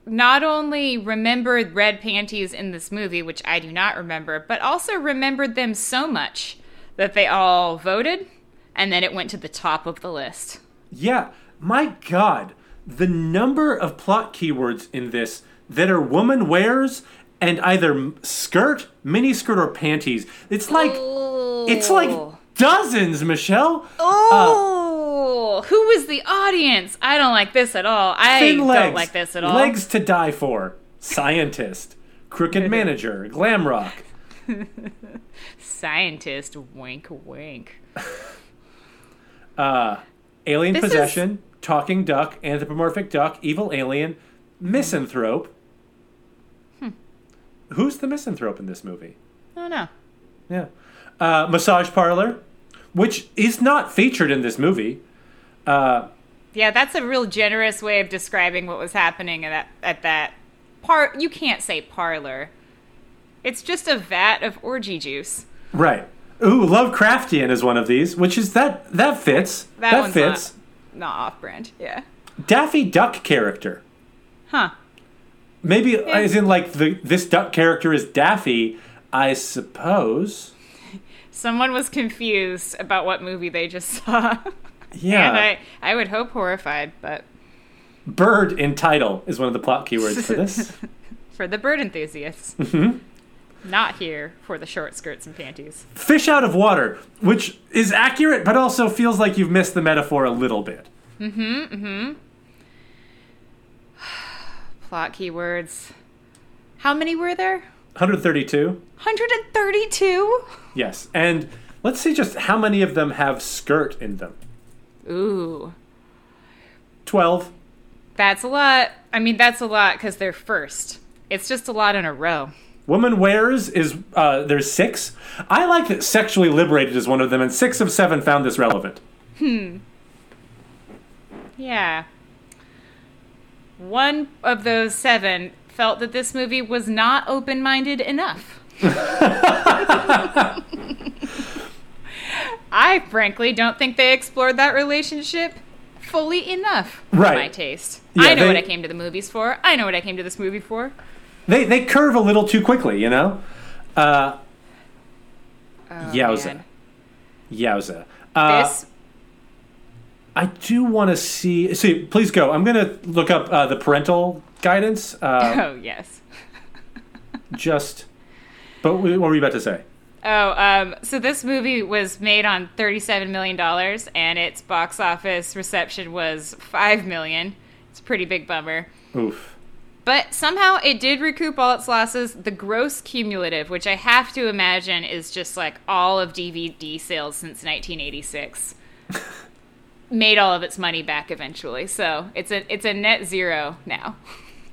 not only remembered red panties in this movie, which I do not remember, but also remembered them so much that they all voted and then it went to the top of the list. Yeah, my God, the number of plot keywords in this that are woman wears and either skirt, mini skirt, or panties. It's like it's like dozens, Michelle. Oh, who was the audience? I don't like this at all. I don't like this at all. Legs to die for. Scientist, crooked *laughs* manager, glam rock. Scientist, wink, wink. *laughs* Alien This is- possession, talking duck, anthropomorphic duck, evil alien, misanthrope. Hmm. Who's the misanthrope in this movie? Oh don't. Yeah. Uh, massage parlor, which is not featured in this movie. Uh, Yeah, that's a real generous way of describing what was happening at that, at that part. You can't say parlor. It's just a vat of orgy juice. right. Ooh, Lovecraftian is one of these, which is that that fits. That, That, fits. Not, not off brand. Yeah. Daffy Duck character. Huh. Maybe as in like the this duck character is Daffy, I suppose. *laughs* Someone was confused about what movie they just saw. *laughs* Yeah. and I, I would hope horrified, but Bird in title is one of the plot keywords for this. *laughs* for the bird enthusiasts. Mm-hmm. Not here for the short skirts and panties. Fish out of water, which is accurate, but also feels like you've missed the metaphor a little bit. Mhm, mhm. *sighs* Plot keywords. How many were there? 132. 132? Yes. And let's see just how many of them have skirt in them. Ooh. 12. That's a lot. I mean, that's a lot because they're first. It's just a lot in a row. Woman wears is uh, there's six. I like that sexually liberated is one of them, and six of seven found this relevant. Hmm. Yeah. One of those seven felt that this movie was not open minded enough. *laughs* *laughs* I frankly don't think they explored that relationship fully enough for Right. my taste. Yeah, I know they- what I came to the movies for. I know what I came to this movie for. They they curve a little too quickly, you know. Uh, Oh, Yowza. man. yowza. Uh, This I do want to see. See, please go. I'm gonna look up uh, the parental guidance. Uh, *laughs* Oh yes. *laughs* just. But what were you about to say? Oh, um, so this movie was made on thirty-seven million dollars, and its box office reception was five million. It's a pretty big bummer. Oof. But somehow it did recoup all its losses. The gross cumulative, which I have to imagine is just like all of DVD sales since 1986, *laughs* made all of its money back eventually. So it's a it's a net zero now.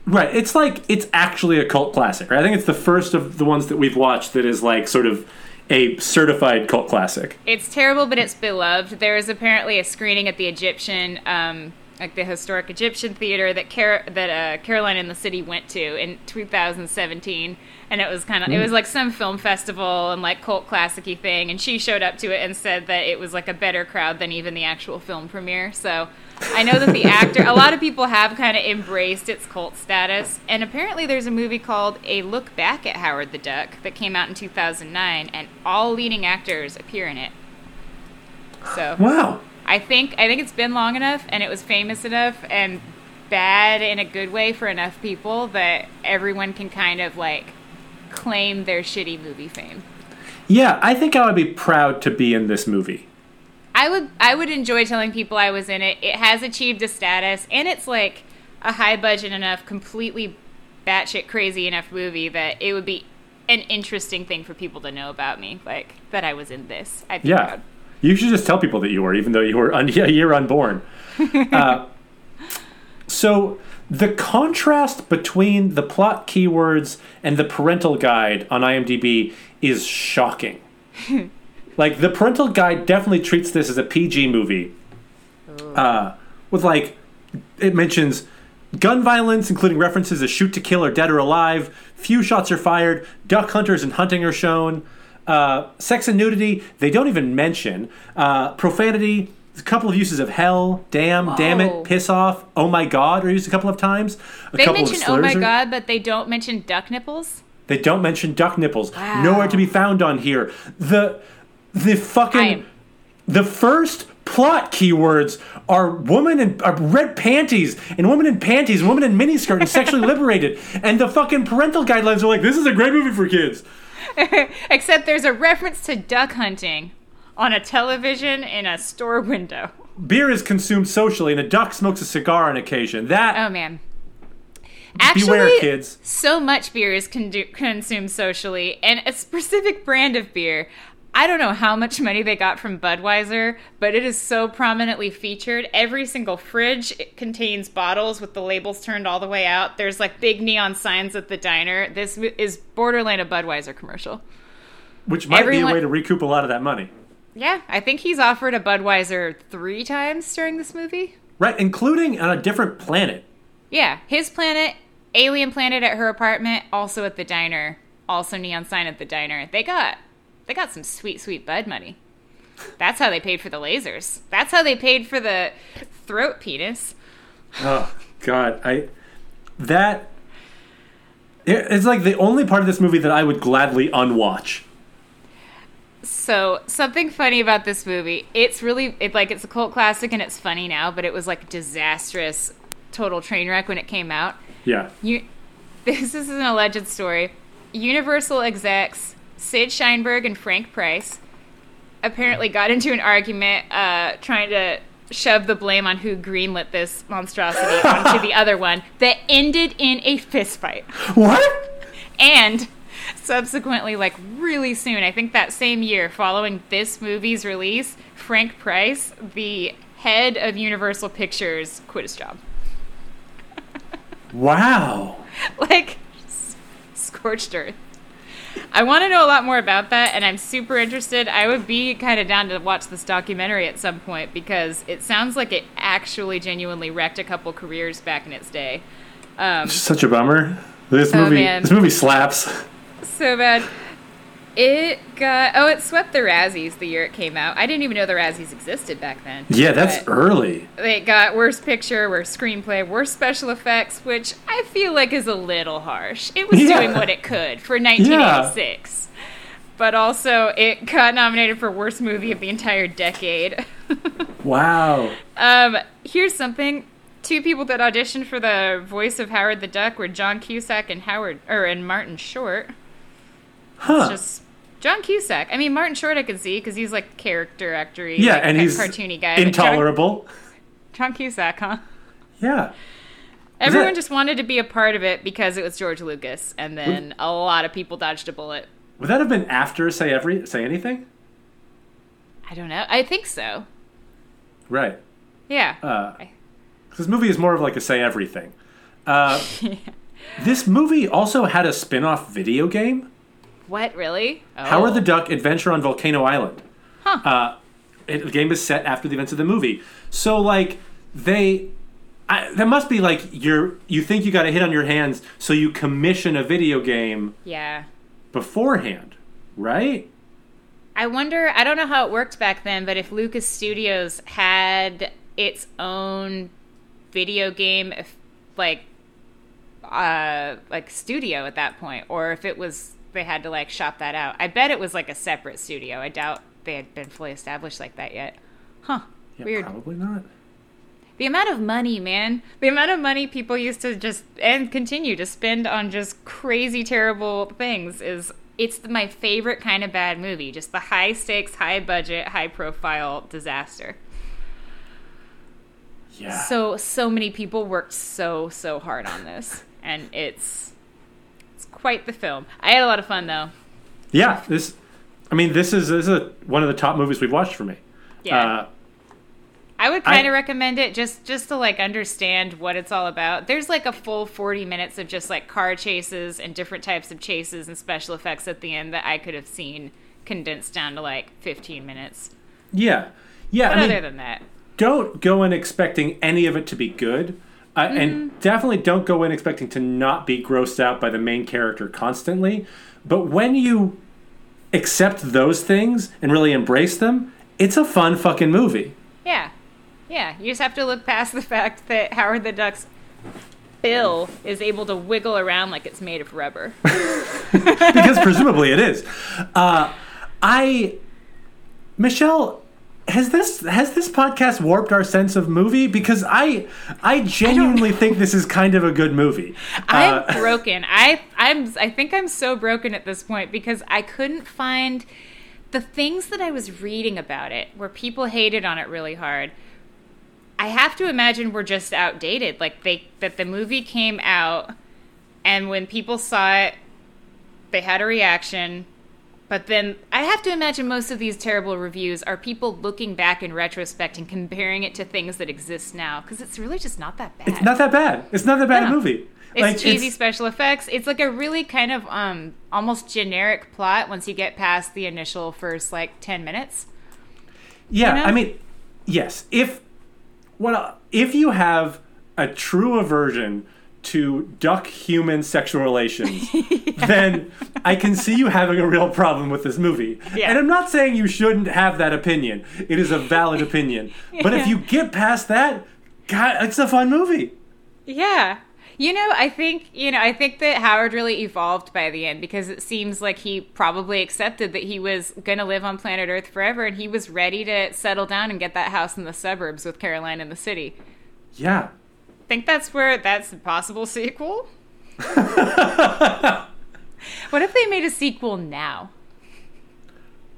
Right. It's like it's actually a cult classic. Right? I think it's the first of the ones that we've watched that is like sort of a certified cult classic. It's terrible, but it's beloved. There is apparently a screening at the Egyptian, um, like the historic Egyptian theater that Car- that uh, Caroline in the City went to in 2017, and it was kind of it was like some film festival and like cult classicy thing, and she showed up to it and said that it was like a better crowd than even the actual film premiere. So I know that the actor, a lot of people have kind of embraced its cult status, and apparently there's a movie called A Look Back at Howard the Duck that came out in 2009, and all leading actors appear in it. So Wow. I think I think it's been long enough, and it was famous enough, and bad in a good way for enough people that everyone can kind of like claim their shitty movie fame. Yeah, I think I would be proud to be in this movie. I would I would enjoy telling people I was in it. It has achieved a status, and it's like a high budget enough, completely batshit crazy enough movie that it would be an interesting thing for people to know about me, like that I was in this. I'd Yeah. proud. You should just tell people that you were, even though you were un- *laughs* a year unborn. *laughs* uh, so the contrast between the plot keywords and the parental guide on IMDb is shocking. *laughs* like the parental guide definitely treats this as a PG movie, uh, with like it mentions gun violence, including references to shoot to kill or dead or alive. Few shots are fired. Duck hunters and hunting are shown. Uh, sex and nudity, they don't even mention. Uh, profanity, a couple of uses of hell, damn, damn it, piss off, oh my god are used a couple of times. A They couple mention of oh my are- god, but they don't mention duck nipples. They don't mention duck nipples. Wow. Nowhere to be found on here. The the fucking the first plot keywords are woman in are red panties and woman in panties and woman in miniskirt and sexually *laughs* liberated. And the fucking parental guidelines are like, this is a great movie for kids. *laughs* Except there's a reference to duck hunting on a television in a store window. Beer is consumed socially and a duck smokes a cigar on occasion. That Oh man. Actually, beware, kids. so much beer is con- consumed socially, and a specific brand of beer. I don't know how much money they got from Budweiser, but it is so prominently featured. Every single fridge contains bottles with the labels turned all the way out. There's like big neon signs at the diner. This is borderline a Budweiser commercial. Which might be a way to recoup a lot of that money. Yeah, I think he's offered a Budweiser three times during this movie. Right, including on a different planet. Yeah, his planet, alien planet at her apartment, also at the diner, also neon sign at the diner. They got they got some sweet sweet bud money. That's how they paid for the lasers. That's how they paid for the throat penis. Oh God, I that it's like the only part of this movie that I would gladly unwatch. So something funny about this movie, it's really it like it's a cult classic and it's funny now, but it was like disastrous, total train wreck when it came out. Yeah, You, *laughs* this is an alleged story. Universal execs Sid Sheinberg and Frank Price apparently got into an argument uh, trying to shove the blame on who greenlit this monstrosity *laughs* onto the other one that ended in a fistfight. what? And subsequently, like really soon, I think that same year following this movie's release, Frank Price, the head of Universal Pictures, quit his job. *laughs* Wow. like scorched earth. I want to know a lot more about that, and I'm super interested. I would be kind of down to watch this documentary at some point because it sounds like it actually genuinely wrecked a couple careers back in its day. Um, Such a bummer. This Oh, movie, man. this movie slaps. so bad. It got oh, it swept the Razzies the year it came out. I didn't even know the Razzies existed back then. Yeah, that's early. It got worst picture, worst screenplay, worst special effects, which I feel like is a little harsh. It was *laughs* Yeah. doing what it could for 1986. But also, it got nominated for worst movie of the entire decade. *laughs* Wow. um, here's something. Two people that auditioned for the voice of Howard the Duck were John Cusack and Howard or and Martin Short. Huh. Just John Cusack. I mean, Martin Short I could see because he's like character actory, yeah, like, and he's cartoony guy. but John- intolerable. John Cusack, huh? Yeah. Everyone that- just wanted to be a part of it because it was George Lucas, and then a lot of people dodged a bullet. Would that have been after say every say anything? I don't know. I think so. Right. Yeah. Uh, this movie is more of like a say everything. Uh, *laughs* This movie also had a spin-off video game. What really? Oh. Howard the Duck Adventure on Volcano Island. Huh. Uh, it, the game is set after the events of the movie. So like they, I, that must be like you're you think you got a hit on your hands, so you commission a video game Yeah. beforehand, right? I wonder. I don't know how it worked back then, but if Lucas Studios had its own video game, if, like uh, like studio at that point, or if it was they had to like shop that out. I bet it was like a separate studio. I doubt they had been fully established like that yet. Huh. Yeah, Weird. Probably not. The amount of money, man. The amount of money people used to just and continue to spend on just crazy terrible things is it's my favorite kind of bad movie. Just the high stakes, high budget, high profile disaster. Yeah. So so many people worked so so hard on this and it's it's quite the film. I had a lot of fun though. yeah. This. I mean, this is this is a, one of the top movies we've watched for me. Yeah. Uh, I would kind of recommend it just just to like understand what it's all about. There's like a full 40 minutes of just like car chases and different types of chases and special effects at the end that I could have seen condensed down to like 15 minutes. yeah. Yeah. But I mean, other than that, don't go in expecting any of it to be good. Uh, Mm-hmm. And definitely don't go in expecting to not be grossed out by the main character constantly. But when you accept those things and really embrace them, it's a fun fucking movie. yeah. Yeah, you just have to look past the fact that Howard the Duck's bill is able to wiggle around like it's made of rubber. *laughs* *laughs* because presumably it is. Uh, I, Michelle, has this has this podcast warped our sense of movie? Because I I genuinely think this is kind of a good movie. I'm Uh, broken. I I'm I think I'm so broken at this point because I couldn't find the things that I was reading about it where people hated on it really hard. I have to imagine we're just outdated. Like they that the movie came out and when people saw it they had a reaction. But then I have to imagine most of these terrible reviews are people looking back in retrospect and comparing it to things that exist now because it's really just not that bad. it's not that bad. It's not that bad a movie. It's cheesy special effects. It's like a really kind of um almost generic plot once you get past the initial first like 10 minutes. Yeah, you know? I mean, yes. If what if you have a true aversion to duck human sexual relations, *laughs* then I can see you having a real problem with this movie. Yeah. And I'm not saying you shouldn't have that opinion. It is a valid opinion. But if you get past that, God, it's a fun movie. Yeah. You know, I think, you know, I think that Howard really evolved by the end because it seems like he probably accepted that he was going to live on planet Earth forever and he was ready to settle down and get that house in the suburbs with Caroline in the city. Yeah. Think that's where that's a possible sequel? *laughs* what if they made a sequel now?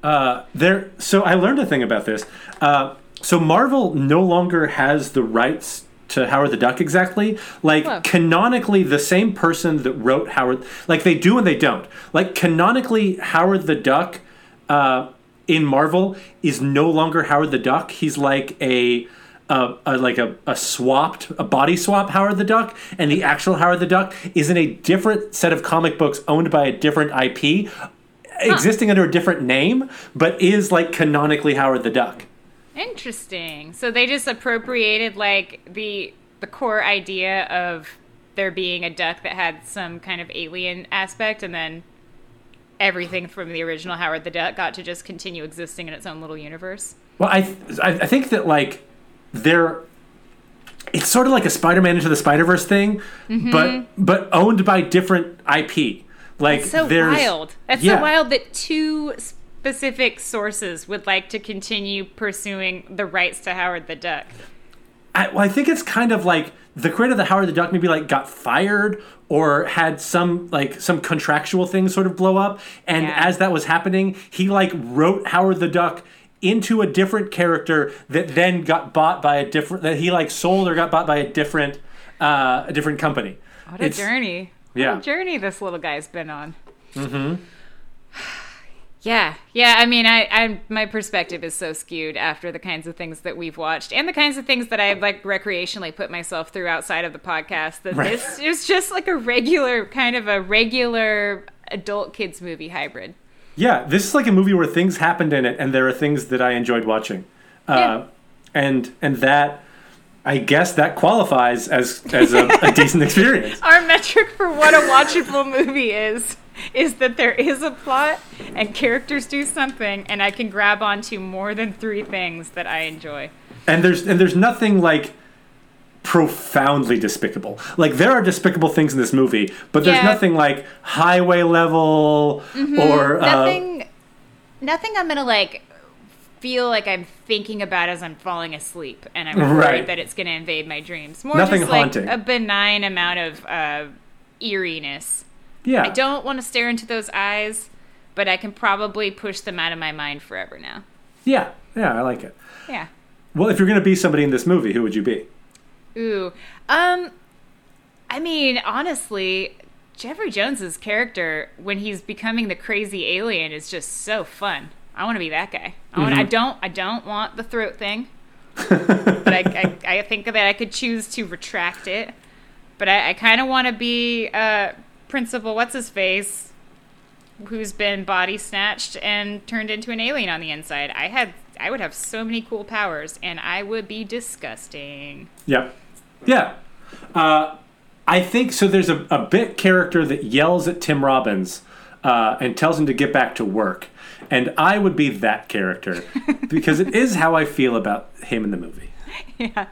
Uh, there. So I learned a thing about this. Uh, so Marvel no longer has the rights to Howard the Duck exactly. Like Whoa. canonically, the same person that wrote Howard, like they do and they don't. Like canonically, Howard the Duck uh, in Marvel is no longer Howard the Duck. He's like a. Uh, a, like a, a swapped a body swap Howard the Duck and the actual Howard the Duck is in a different set of comic books owned by a different IP existing under a different name, but is like canonically Howard the Duck. Interesting. So they just appropriated like the the core idea of there being a duck that had some kind of alien aspect and then everything from the original Howard the Duck got to just continue existing in its own little universe. Well, I th- I I think that like they're it's sort of like a Spider-Man into the Spider-Verse thing, mm-hmm. but but owned by different IP. Like It's so there's wild. That's yeah. so wild that two specific sources would like to continue pursuing the rights to Howard the Duck. I, well, I think it's kind of like the creator of the Howard the Duck maybe like got fired or had some like some contractual thing sort of blow up, and Yeah. as that was happening, he like wrote Howard the Duck into a different character that then got bought by a different that he like sold or got bought by a different uh, a different company. What a It's- journey. yeah. What a journey this little guy's been on. Mm-hmm. Yeah, yeah. I mean, I, I, my perspective is so skewed after the kinds of things that we've watched and the kinds of things that I've like recreationally put myself through outside of the podcast. That Right. this is just like a regular, kind of a regular adult kids movie hybrid. Yeah, this is like a movie where things happened in it, and there are things that I enjoyed watching, uh, Yeah. and and that I guess that qualifies as as a, a *laughs* decent experience. Our metric for what a watchable movie is is that there is a plot and characters do something, and I can grab onto more than three things that I enjoy. and there's and there's nothing like profoundly despicable. Like there are despicable things in this movie, but there's Yeah. nothing like highway level or uh, nothing nothing i'm gonna like feel like i'm thinking about as i'm falling asleep and i'm worried Right. that it's gonna invade my dreams more Nothing just like haunting. a benign amount of uh, eeriness yeah. i don't want to stare into those eyes but i can probably push them out of my mind forever now Yeah, yeah, I like it. yeah Well, if you're gonna be somebody in this movie, who would you be? Ooh um i mean honestly jeffrey jones's character when he's becoming the crazy alien is just so fun i want to be that guy I, want, I don't i don't want the throat thing *laughs* but I, I, I think that I could choose to retract it. But I, I kind of want to be uh, Principal What's His Face, who's been body snatched and turned into an alien on the inside. I had I would have so many cool powers, and I would be disgusting. Yep. Yeah. Uh, I think so. There's a, a bit character that yells at Tim Robbins uh, and tells him to get back to work. And I would be that character *laughs* because it is how I feel about him in the movie. yeah,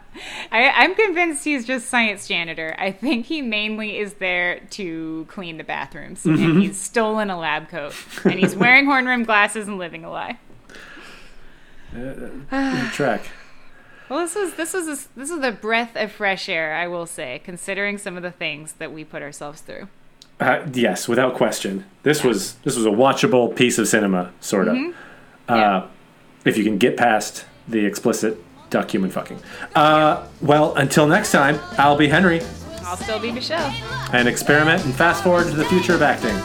I, I'm convinced he's just science janitor. I think he mainly is there to clean the bathrooms, and he's stolen a lab coat, and he's *laughs* wearing horn rimmed glasses and living a lie. Good track. Well, this is this is this is a breath of fresh air, I will say, considering some of the things that we put ourselves through. Uh, yes, without question. This was this was a watchable piece of cinema, sort of. Uh, Yeah. If you can get past the explicit duck human fucking. Uh, well, until next time, I'll be Henry I'll still be Michelle. and experiment and fast forward to the future of acting.